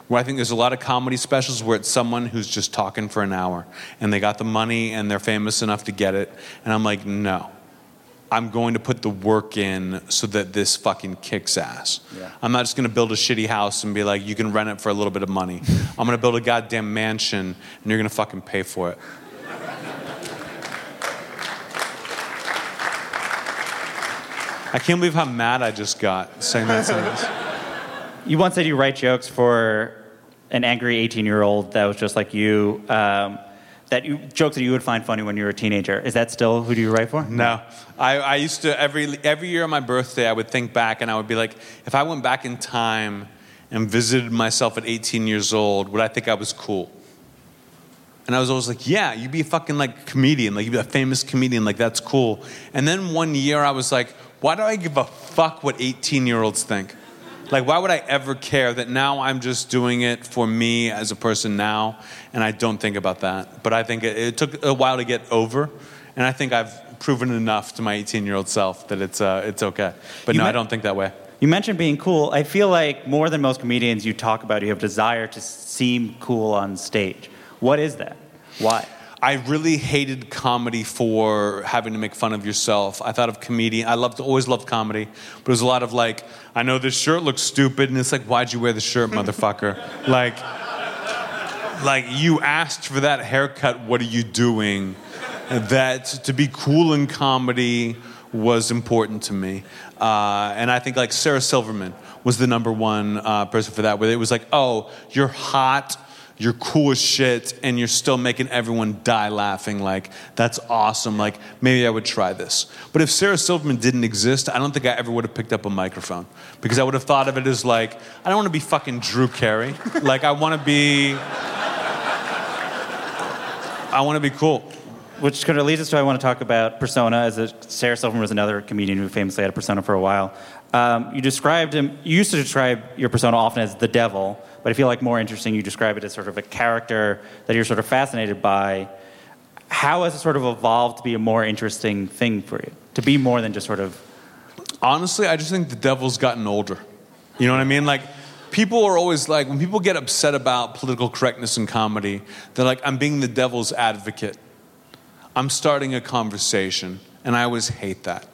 Where I think there's a lot of comedy specials where it's someone who's just talking for an hour and they got the money and they're famous enough to get it. And I'm like, no. I'm going to put the work in so that this fucking kicks ass. Yeah. I'm not just going to build a shitty house and be like, you can rent it for a little bit of money. I'm going to build a goddamn mansion and you're going to fucking pay for it. I can't believe how mad I just got saying that sentence. [LAUGHS] You once said you write jokes for an angry 18 year old that was just like you. Um, that you jokes that you would find funny when you were a teenager. Is that still who do you write for? No, I, I used to every every year on my birthday I would think back and I would be like, if I went back in time and visited myself at 18 years old, would I think I was cool? And I was always like, yeah, you'd be a fucking like comedian, like you'd be a famous comedian, like that's cool. And then one year I was like, why do I give a fuck what 18 year olds think? Like, why would I ever care that now I'm just doing it for me as a person now, and I don't think about that. But I think it, it took a while to get over, and I think I've proven enough to my 18 year old self that it's, uh, it's okay. But You no, I don't think that way. You mentioned being cool. I feel like more than most comedians, you talk about you have desire to seem cool on stage. What is that? Why? I really hated comedy for having to make fun of yourself. I thought of comedian. I loved, always loved comedy, but it was a lot of like, I know this shirt looks stupid, and it's like, why'd you wear the shirt, motherfucker? [LAUGHS] like, like you asked for that haircut. What are you doing? That to be cool in comedy was important to me, uh, and I think like Sarah Silverman was the number one uh, person for that. Where it was like, oh, you're hot you're cool as shit and you're still making everyone die laughing like that's awesome like maybe i would try this but if sarah silverman didn't exist i don't think i ever would have picked up a microphone because i would have thought of it as like i don't want to be fucking drew carey [LAUGHS] like i want to be i want to be cool Which kind of leads us to I want to talk about persona. As a, Sarah Silverman was another comedian who famously had a persona for a while. Um, you described him. You used to describe your persona often as the devil, but I feel like more interesting. You describe it as sort of a character that you're sort of fascinated by. How has it sort of evolved to be a more interesting thing for you? To be more than just sort of honestly, I just think the devil's gotten older. You know what I mean? Like, people are always like, when people get upset about political correctness in comedy, they're like, I'm being the devil's advocate. I'm starting a conversation, and I always hate that.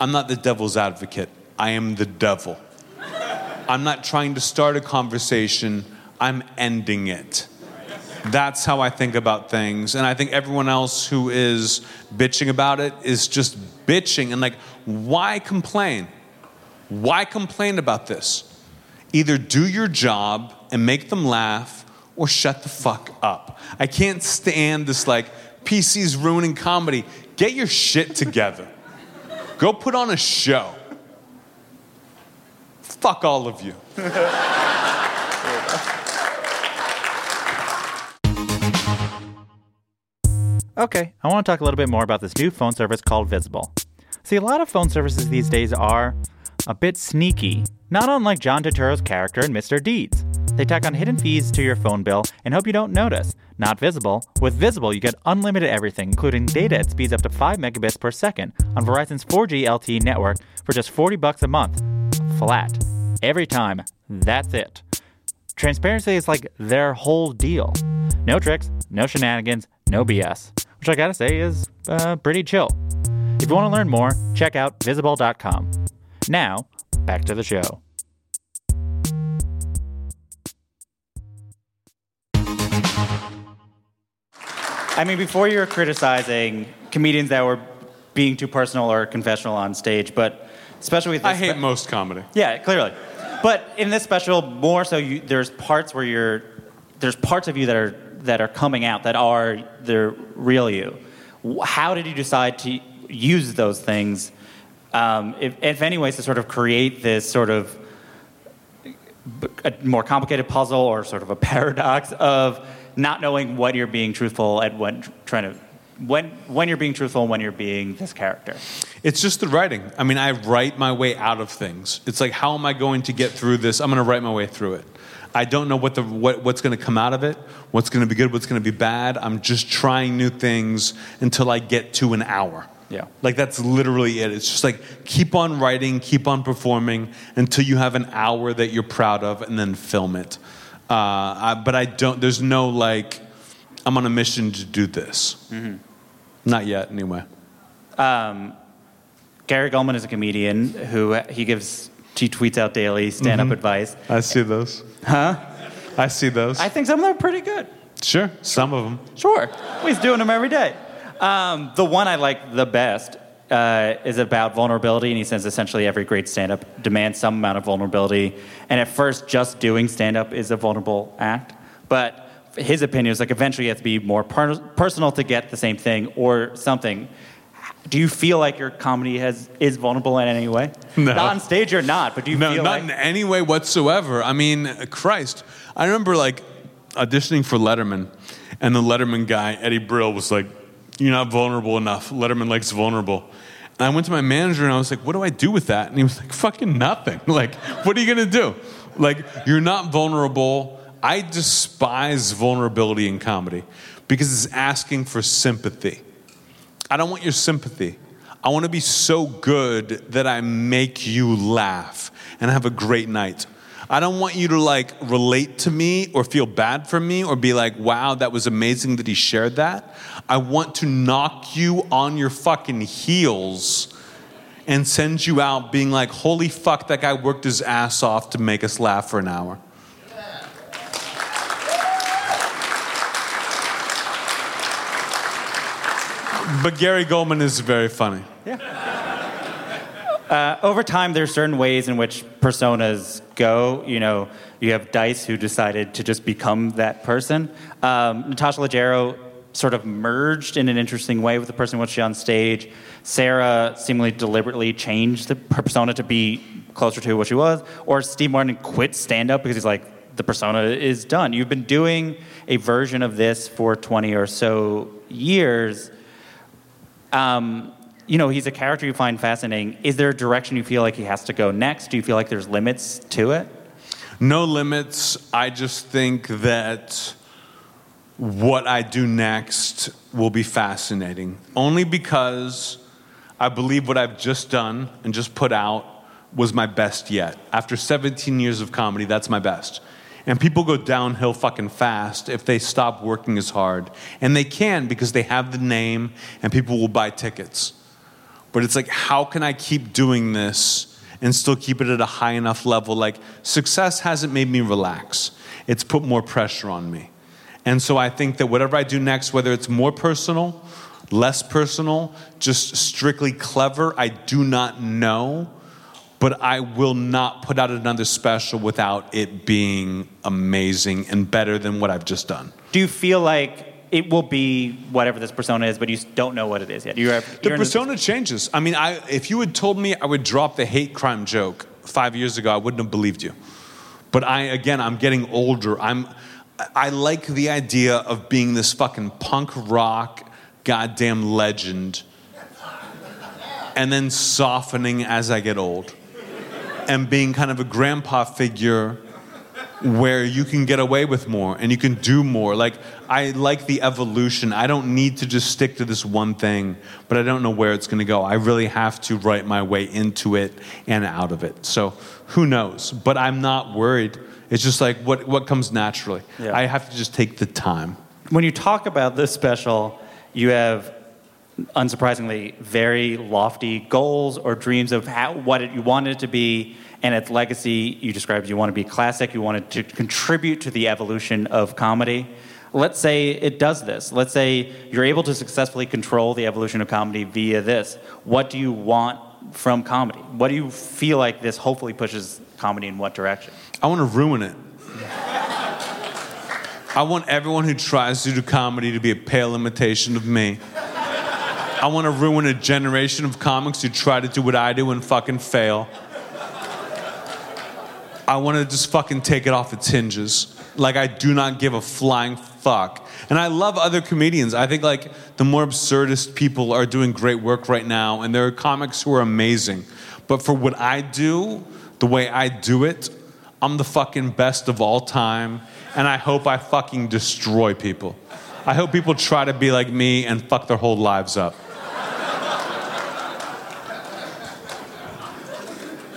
I'm not the devil's advocate, I am the devil. I'm not trying to start a conversation, I'm ending it. That's how I think about things. And I think everyone else who is bitching about it is just bitching. And like, why complain? Why complain about this? Either do your job and make them laugh or shut the fuck up. I can't stand this like, PC's ruining comedy. Get your shit together. Go put on a show. Fuck all of you. Okay, I want to talk a little bit more about this new phone service called Visible. See, a lot of phone services these days are a bit sneaky, not unlike John Turturro's character in Mr. Deeds. They tack on hidden fees to your phone bill and hope you don't notice. Not visible. With Visible, you get unlimited everything, including data at speeds up to 5 megabits per second on Verizon's 4G LTE network for just 40 bucks a month. Flat. Every time. That's it. Transparency is like their whole deal. No tricks, no shenanigans, no BS. Which I gotta say is uh, pretty chill. If you want to learn more, check out visible.com. Now, back to the show. I mean, before you were criticizing comedians that were being too personal or confessional on stage, but especially with this I hate most comedy. yeah, clearly. But in this special, more so, you, there's parts where you're, there's parts of you that are that are coming out that are the real you. How did you decide to use those things, um, if, if any ways, to sort of create this sort of a more complicated puzzle or sort of a [LAUGHS] paradox of not knowing what you're being truthful at when trying to when when you're being truthful and when you're being this character. It's just the writing. I mean, I write my way out of things. It's like, how am I going to get through this? I'm going to write my way through it. I don't know what the what, what's going to come out of it, what's going to be good, what's going to be bad. I'm just trying new things until I get to an hour. Yeah. Like that's literally it. It's just like keep on writing, keep on performing until you have an hour that you're proud of, and then film it. Uh, I, but I don't. There's no like, I'm on a mission to do this. Not yet, anyway. Um, Gary Gulman is a comedian who he gives he tweets out daily stand up advice. I see those. Huh? I see those. I think some of them are pretty good. sure, some of them. Sure, he's doing them every day. Um, the one I like the best uh, is about vulnerability, and he says essentially every great stand-up demands some amount of vulnerability. And at first, just doing stand-up is a vulnerable act, but his opinion is like eventually you have to be more per- personal to get the same thing or something. Do you feel like your comedy has is vulnerable in any way? No. Not on stage or not, but do you No, feel not like in any way whatsoever. I mean, Christ. I remember like auditioning for Letterman, and the Letterman guy, Eddie Brill, was like, You're not vulnerable enough. Letterman likes vulnerable. And I went to my manager and I was like, What do I do with that? And he was like, Fucking nothing. [LAUGHS] Like, what are you gonna do? Like, you're not vulnerable. I despise vulnerability in comedy because it's asking for sympathy. I don't want your sympathy. I want to be so good that I make you laugh and have a great night. I don't want you to like relate to me or feel bad for me or be like, wow, that was amazing that he shared that. I want to knock you on your fucking heels and send you out being like, holy fuck, that guy worked his ass off to make us laugh for an hour. But Gary Gulman is very funny. Yeah. over time, there's certain ways in which personas go. You know, you have Dice who decided to just become that person. Um, Natasha Leggero sort of merged in an interesting way with the person when she on stage. Sarah seemingly deliberately changed the, her persona to be closer to what she was. Or Steve Martin quit stand up because he's like, the persona is done. You've been doing a version of this for 20 or so years um, you know, he's a character you find fascinating. Is there a direction you feel like he has to go next? Do you feel like there's limits to it? No limits. I just think that what I do next will be fascinating. Only because I believe what I've just done and just put out was my best yet. After 17 years of comedy, that's my best. And people go downhill fucking fast if they stop working as hard. And they can because they have the name and people will buy tickets. But it's like, how can I keep doing this and still keep it at a high enough level? Like, success hasn't made me relax, it's put more pressure on me. And so I think that whatever I do next, whether it's more personal, less personal, just strictly clever, I do not know. But I will not put out another special without it being amazing and better than what I've just done. Do you feel like it will be whatever this persona is, but you don't know what it is yet? You're, The you're this- persona changes. I mean, I, if you had told me I would drop the hate crime joke five years ago, I wouldn't have believed you. But I, again, I'm getting older. I'm, I like the idea of being this fucking punk rock goddamn legend and then softening as I get old and being kind of a grandpa figure where you can get away with more and you can do more. Like, I like the evolution. I don't need to just stick to this one thing, but I don't know where it's going to go. I really have to write my way into it and out of it. So, who knows? But I'm not worried. It's just like what, what comes naturally. Yeah. I have to just take the time. when you talk about this special, you have unsurprisingly very lofty goals or dreams of how, what it, you wanted it to be and its legacy. You described you want to be classic, you want it to contribute to the evolution of comedy. Let's say it does this. Let's say you're able to successfully control the evolution of comedy via this. What do you want from comedy? What do you feel like this hopefully pushes comedy in what direction? I want to ruin it. [LAUGHS] I want everyone who tries to do comedy to be a pale imitation of me. I want to ruin a generation of comics who try to do what I do and fucking fail. I want to just fucking take it off its hinges. Like I do not give a flying fuck. And I love other comedians. I think like the more absurdist people are doing great work right now, and there are comics who are amazing. But for what I do, the way I do it, I'm the fucking best of all time, and I hope I fucking destroy people. I hope people try to be like me and fuck their whole lives up.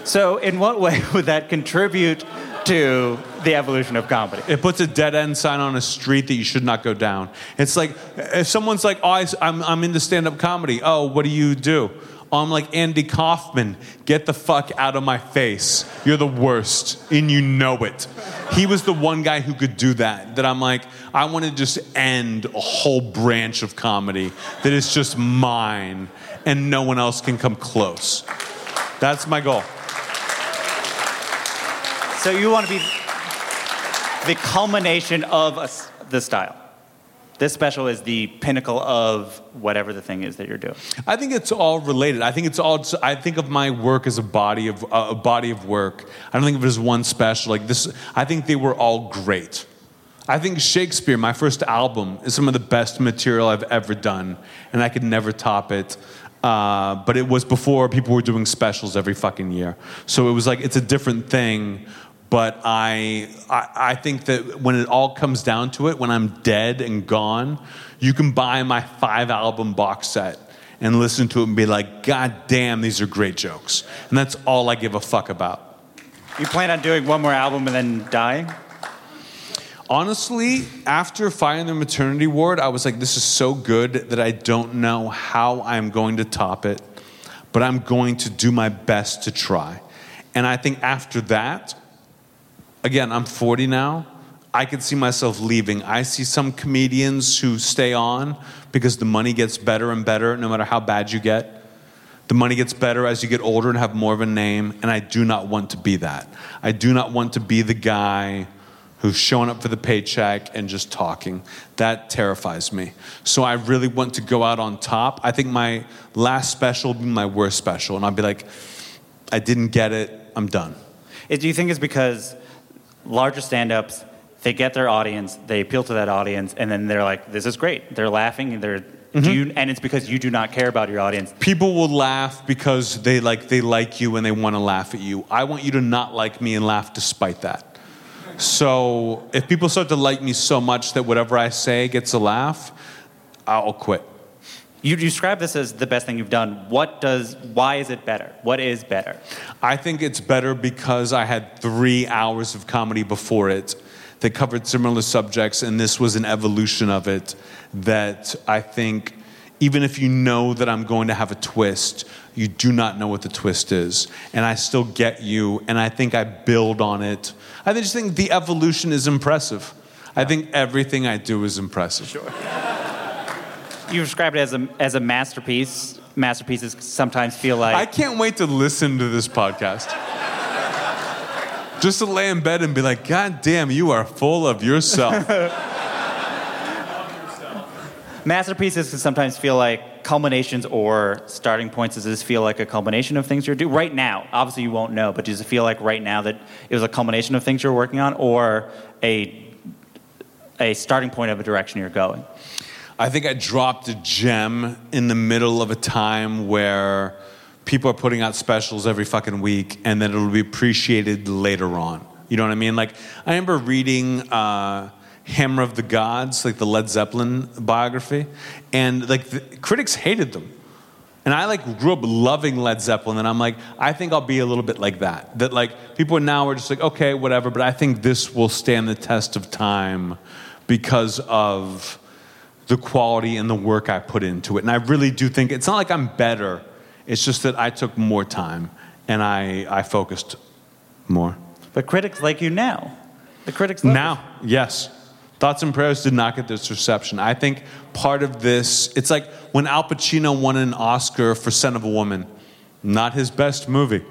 So, in what way [LAUGHS] would that contribute to the evolution of comedy? It puts a dead end sign on a street that you should not go down. It's like if someone's like, "Oh, I, am I'm into stand up comedy." Oh, what do you do? Oh, I'm like, Andy Kaufman, get the fuck out of my face. You're the worst, and you know it. He was the one guy who could do that. That I'm like, I want to just end a whole branch of comedy that is just mine, and no one else can come close. That's my goal. So you want to be the culmination of a the style. This special is the pinnacle of whatever the thing is that you're doing. I think it's all related. I think it's all. I think of my work as a body of uh, a body of work. I don't think of it as one special. Like this, I think they were all great. I think Shakespeare, my first album, is some of the best material I've ever done, and I could never top it. Uh, but it was before people were doing specials every fucking year, so it was like it's a different thing. But I, I, I think that when it all comes down to it, when I'm dead and gone, you can buy my five album box set and listen to it and be like, God damn, these are great jokes. And that's all I give a fuck about. You plan on doing one more album and then dying? Honestly, after Fire in the Maternity Ward, I was like, this is so good that I don't know how I'm going to top it, but I'm going to do my best to try. And I think after that, again, I'm 40 now. I could see myself leaving. I see some comedians who stay on because the money gets better and better no matter how bad you get. The money gets better as you get older and have more of a name, and I do not want to be that. I do not want to be the guy who's showing up for the paycheck and just talking. That terrifies me. So I really want to go out on top. I think my last special will be my worst special, and I'll be like, I didn't get it, I'm done. Do you think it's because larger stand-ups they get their audience they appeal to that audience and then they're like this is great. They're laughing they're mm-hmm. you, and it's because you do not care about your audience. People will laugh because they like they like you and they want to laugh at you. I want you to not like me and laugh despite that. So if people start to like me so much that whatever i say gets a laugh i'll quit you describe this as the best thing you've done. What does, why is it better? What is better? I think it's better because I had three hours of comedy before it that covered similar subjects, and this was an evolution of it that I think, even if you know that I'm going to have a twist, you do not know what the twist is. And I still get you, and I think I build on it. I just think the evolution is impressive. I think everything I do is impressive. Sure [LAUGHS] you described it as a, as a masterpiece. Masterpieces sometimes feel like. I can't wait to listen to this podcast. Just to lay in bed and be like, God damn, you are full of yourself. [LAUGHS] Masterpieces can sometimes feel like culminations or starting points. Does this feel like a culmination of things you're doing right now? Obviously, you won't know, but does it feel like right now that it was a culmination of things you're working on, or a a starting point of a direction you're going? I think I dropped a gem in the middle of a time where people are putting out specials every fucking week and then it'll be appreciated later on. You know what I mean? Like, I remember reading uh, Hammer of the Gods, like the Led Zeppelin biography, and like the critics hated them. And I like grew up loving Led Zeppelin, and I'm like, I think I'll be a little bit like that. That like people now are just like, okay, whatever, but I think this will stand the test of time because of the quality and the work I put into it. And I really do think it's not like I'm better, it's just that I took more time and I, I focused more. But critics like you now. The critics now, yes. Thoughts and Prayers did not get this reception. I think part of this, it's like when Al Pacino won an Oscar for Scent of a Woman, not his best movie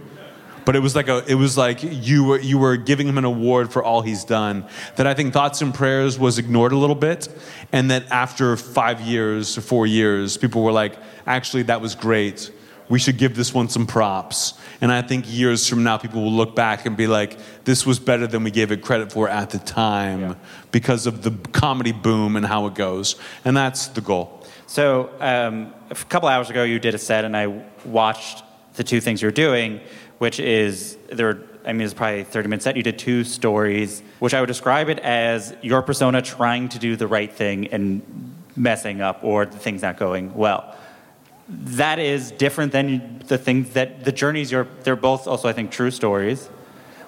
but it was like a it was like you were you were giving him an award for all he's done that i think thoughts and prayers was ignored a little bit and that after five years or four years people were like actually that was great. We should give this one some props. And i think years from now people will look back and be like this was better than we gave it credit for at the time yeah. because of the comedy boom and how it goes. And that's the goal. So um, a couple hours ago you did a set and i watched the two things you're doing which is there. I mean, it's probably a 30 minute set. You did two stories, which I would describe it as your persona trying to do the right thing and messing up, or the thing's not going well. That is different than the things that the journeys you're. They're both also, I think, true stories.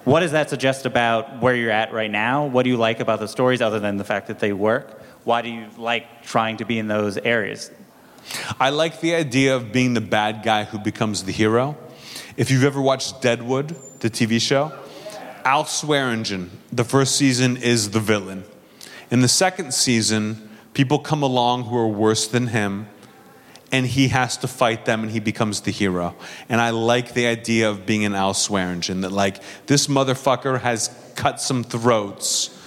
What does that suggest about where you're at right now? What do you like about the stories, other than the fact that they work? Why do you like trying to be in those areas? I like the idea of being the bad guy who becomes the hero. If you've ever watched Deadwood, the TV show, Al Swearingen, the first season is the villain. In the second season, people come along who are worse than him, and he has to fight them and he becomes the hero. And I like the idea of being an Al Swearingen, that like this motherfucker has cut some throats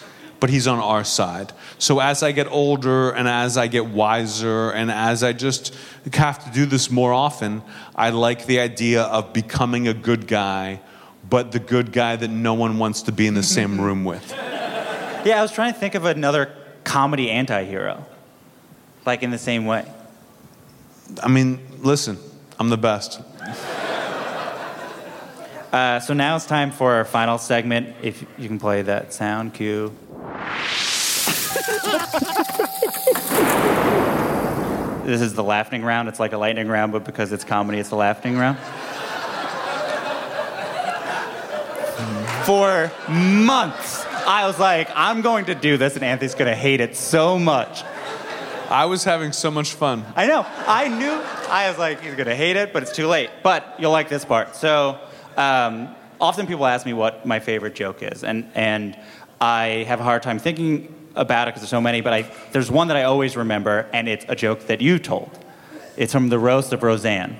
but he's on our side. So as I get older and as I get wiser and as I just have to do this more often, I like the idea of becoming a good guy, but the good guy that no one wants to be in the same [LAUGHS] room with. Yeah, I was trying to think of another comedy anti hero, like in the same way. I mean, listen, I'm the best. Uh, so now it's time for our final segment. If you can play that sound cue. [LAUGHS] this is the laughing round. It's like a lightning round, but because it's comedy, it's the laughing round. For months, I was like, I'm going to do this, and Anthony's going to hate it so much. I was having so much fun. I know. I knew. I was like, he's going to hate it, but it's too late. But you'll like this part. So, um, often people ask me what my favorite joke is, and, and I have a hard time thinking about it because there's so many, but I, there's one that I always remember, and it's a joke that you told. It's from the roast of Roseanne.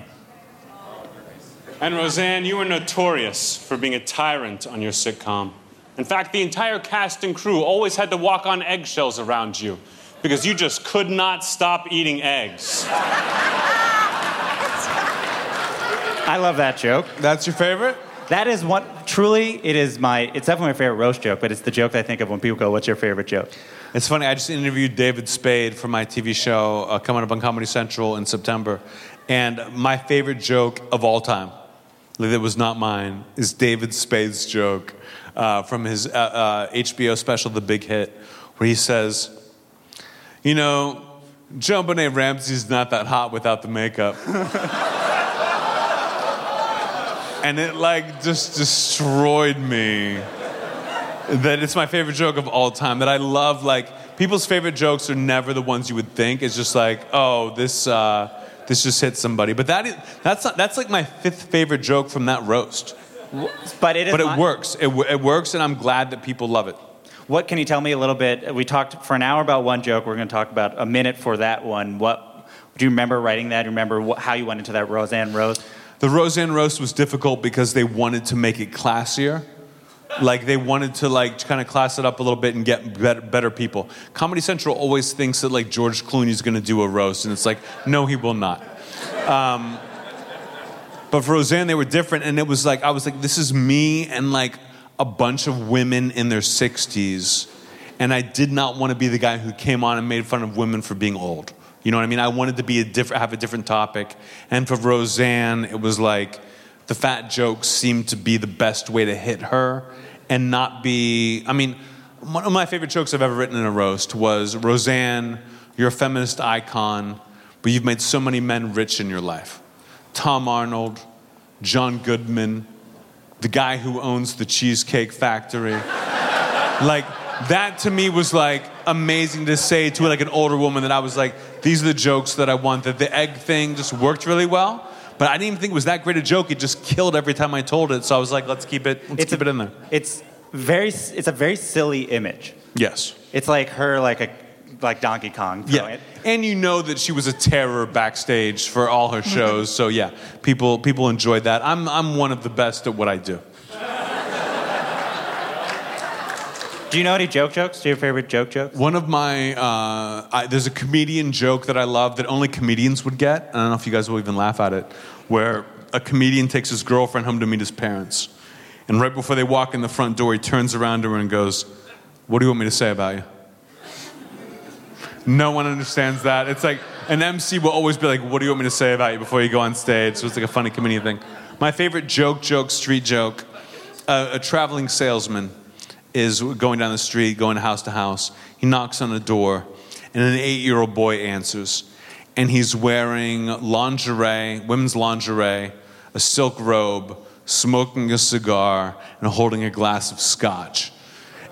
And Roseanne, you were notorious for being a tyrant on your sitcom. In fact, the entire cast and crew always had to walk on eggshells around you because you just could not stop eating eggs. I love that joke. That's your favorite? That is what truly it is my. It's definitely my favorite roast joke, but it's the joke that I think of when people go, "What's your favorite joke?" It's funny. I just interviewed David Spade for my TV show uh, coming up on Comedy Central in September, and my favorite joke of all time, that was not mine, is David Spade's joke uh, from his uh, uh HBO special, The Big Hit, where he says, "You know, JonBenét Ramsey's not that hot without the makeup." [LAUGHS] and it like just destroyed me. That it's my favorite joke of all time. That I love like people's favorite jokes are never the ones you would think. It's just like, oh, this uh, this just hit somebody. But that is, that's not, that's like my fifth favorite joke from that roast. But it, but it my- works. It, it works, and I'm glad that people love it. What can you tell me a little bit? We talked for an hour about one joke. We're going to talk about a minute for that one. What do you remember writing that? Do you remember how you went into that Roseanne roast? The Roseanne roast was difficult because they wanted to make it classier. Like they wanted to like kind of class it up a little bit and get better, better people. Comedy Central always thinks that like George Clooney's going to do a roast, and it's like, no, he will not. Um, but for Roseanne, they were different, and it was like I was like, this is me and like a bunch of women in their 60s, and I did not want to be the guy who came on and made fun of women for being old. You know what I mean? I wanted to be a different, have a different topic. And for Roseanne, it was like the fat jokes seemed to be the best way to hit her and not be. I mean, one of my favorite jokes I've ever written in a roast was Roseanne, you're a feminist icon, but you've made so many men rich in your life. Tom Arnold, John Goodman, the guy who owns the Cheesecake Factory. [LAUGHS] like, that to me was like amazing to say to like an older woman that I was like, these are the jokes that I want. That the egg thing just worked really well. But I didn't even think it was that great a joke. It just killed every time I told it. So I was like, let's keep it. Let's It's keep a- it in there. It's very. It's a very silly image. Yes. It's like her, like a, like Donkey Kong. Yeah. it. And you know that she was a terror backstage for all her [LAUGHS] shows. so yeah, people people enjoyed that. I'm I'm one of the best at what I do. Do you know any joke jokes? Do you have favorite joke jokes? One of my, uh, I, there's a comedian joke that I love that only comedians would get. I don't know if you guys will even laugh at it, where a comedian takes his girlfriend home to meet his parents. And right before they walk in the front door, he turns around to her and goes, What do you want me to say about you? No one understands that. It's like an MC will always be like, What do you want me to say about you before you go on stage? So it's like a funny comedian thing. My favorite joke, joke, street joke uh, a traveling salesman is going down the street, going house to house. He knocks on a door, and an eight year old boy answers. And he's wearing lingerie, women's lingerie, a silk robe, smoking a cigar, and holding a glass of scotch.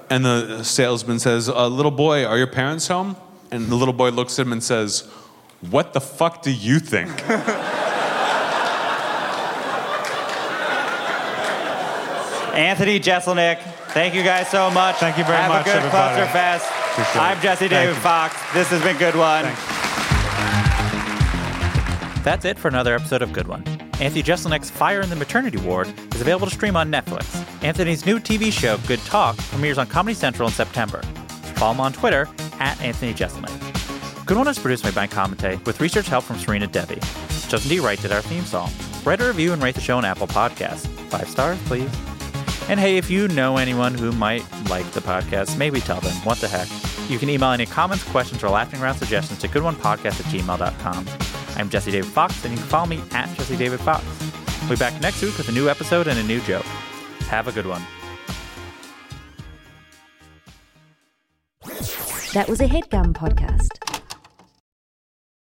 And the salesman says, uh, Little boy, are your parents home? And the little boy looks at him and says, What the fuck do you think? [LAUGHS] Anthony Jeselnik, thank you guys so much. Thank you very Have much, a good everybody. Clusterfest. Appreciate I'm. Jesse David. Fox. This has been Good One. Thanks. That's it for another episode of Good One. Anthony Jeselnik's Fire in the Maternity Ward is available to stream on Netflix. Anthony's new TV show, Good Talk, premieres on Comedy Central in September. Follow him on Twitter at Anthony Jeselnik. Good One is produced by Ben Comite with research help from Serena Devi. Justin D. Wright did our theme song. Write a review and rate the show on Apple Podcasts. Five stars, please. And hey, if you know anyone who might like the podcast, maybe tell them. What the heck? You can email any comments, questions, or laughing around suggestions to goodonepodcast at gmail.com. I'm Jesse David Fox, and you can follow me at Jesse David Fox. We'll be back next week with a new episode and a new joke. Have a good one. That was a headgum podcast.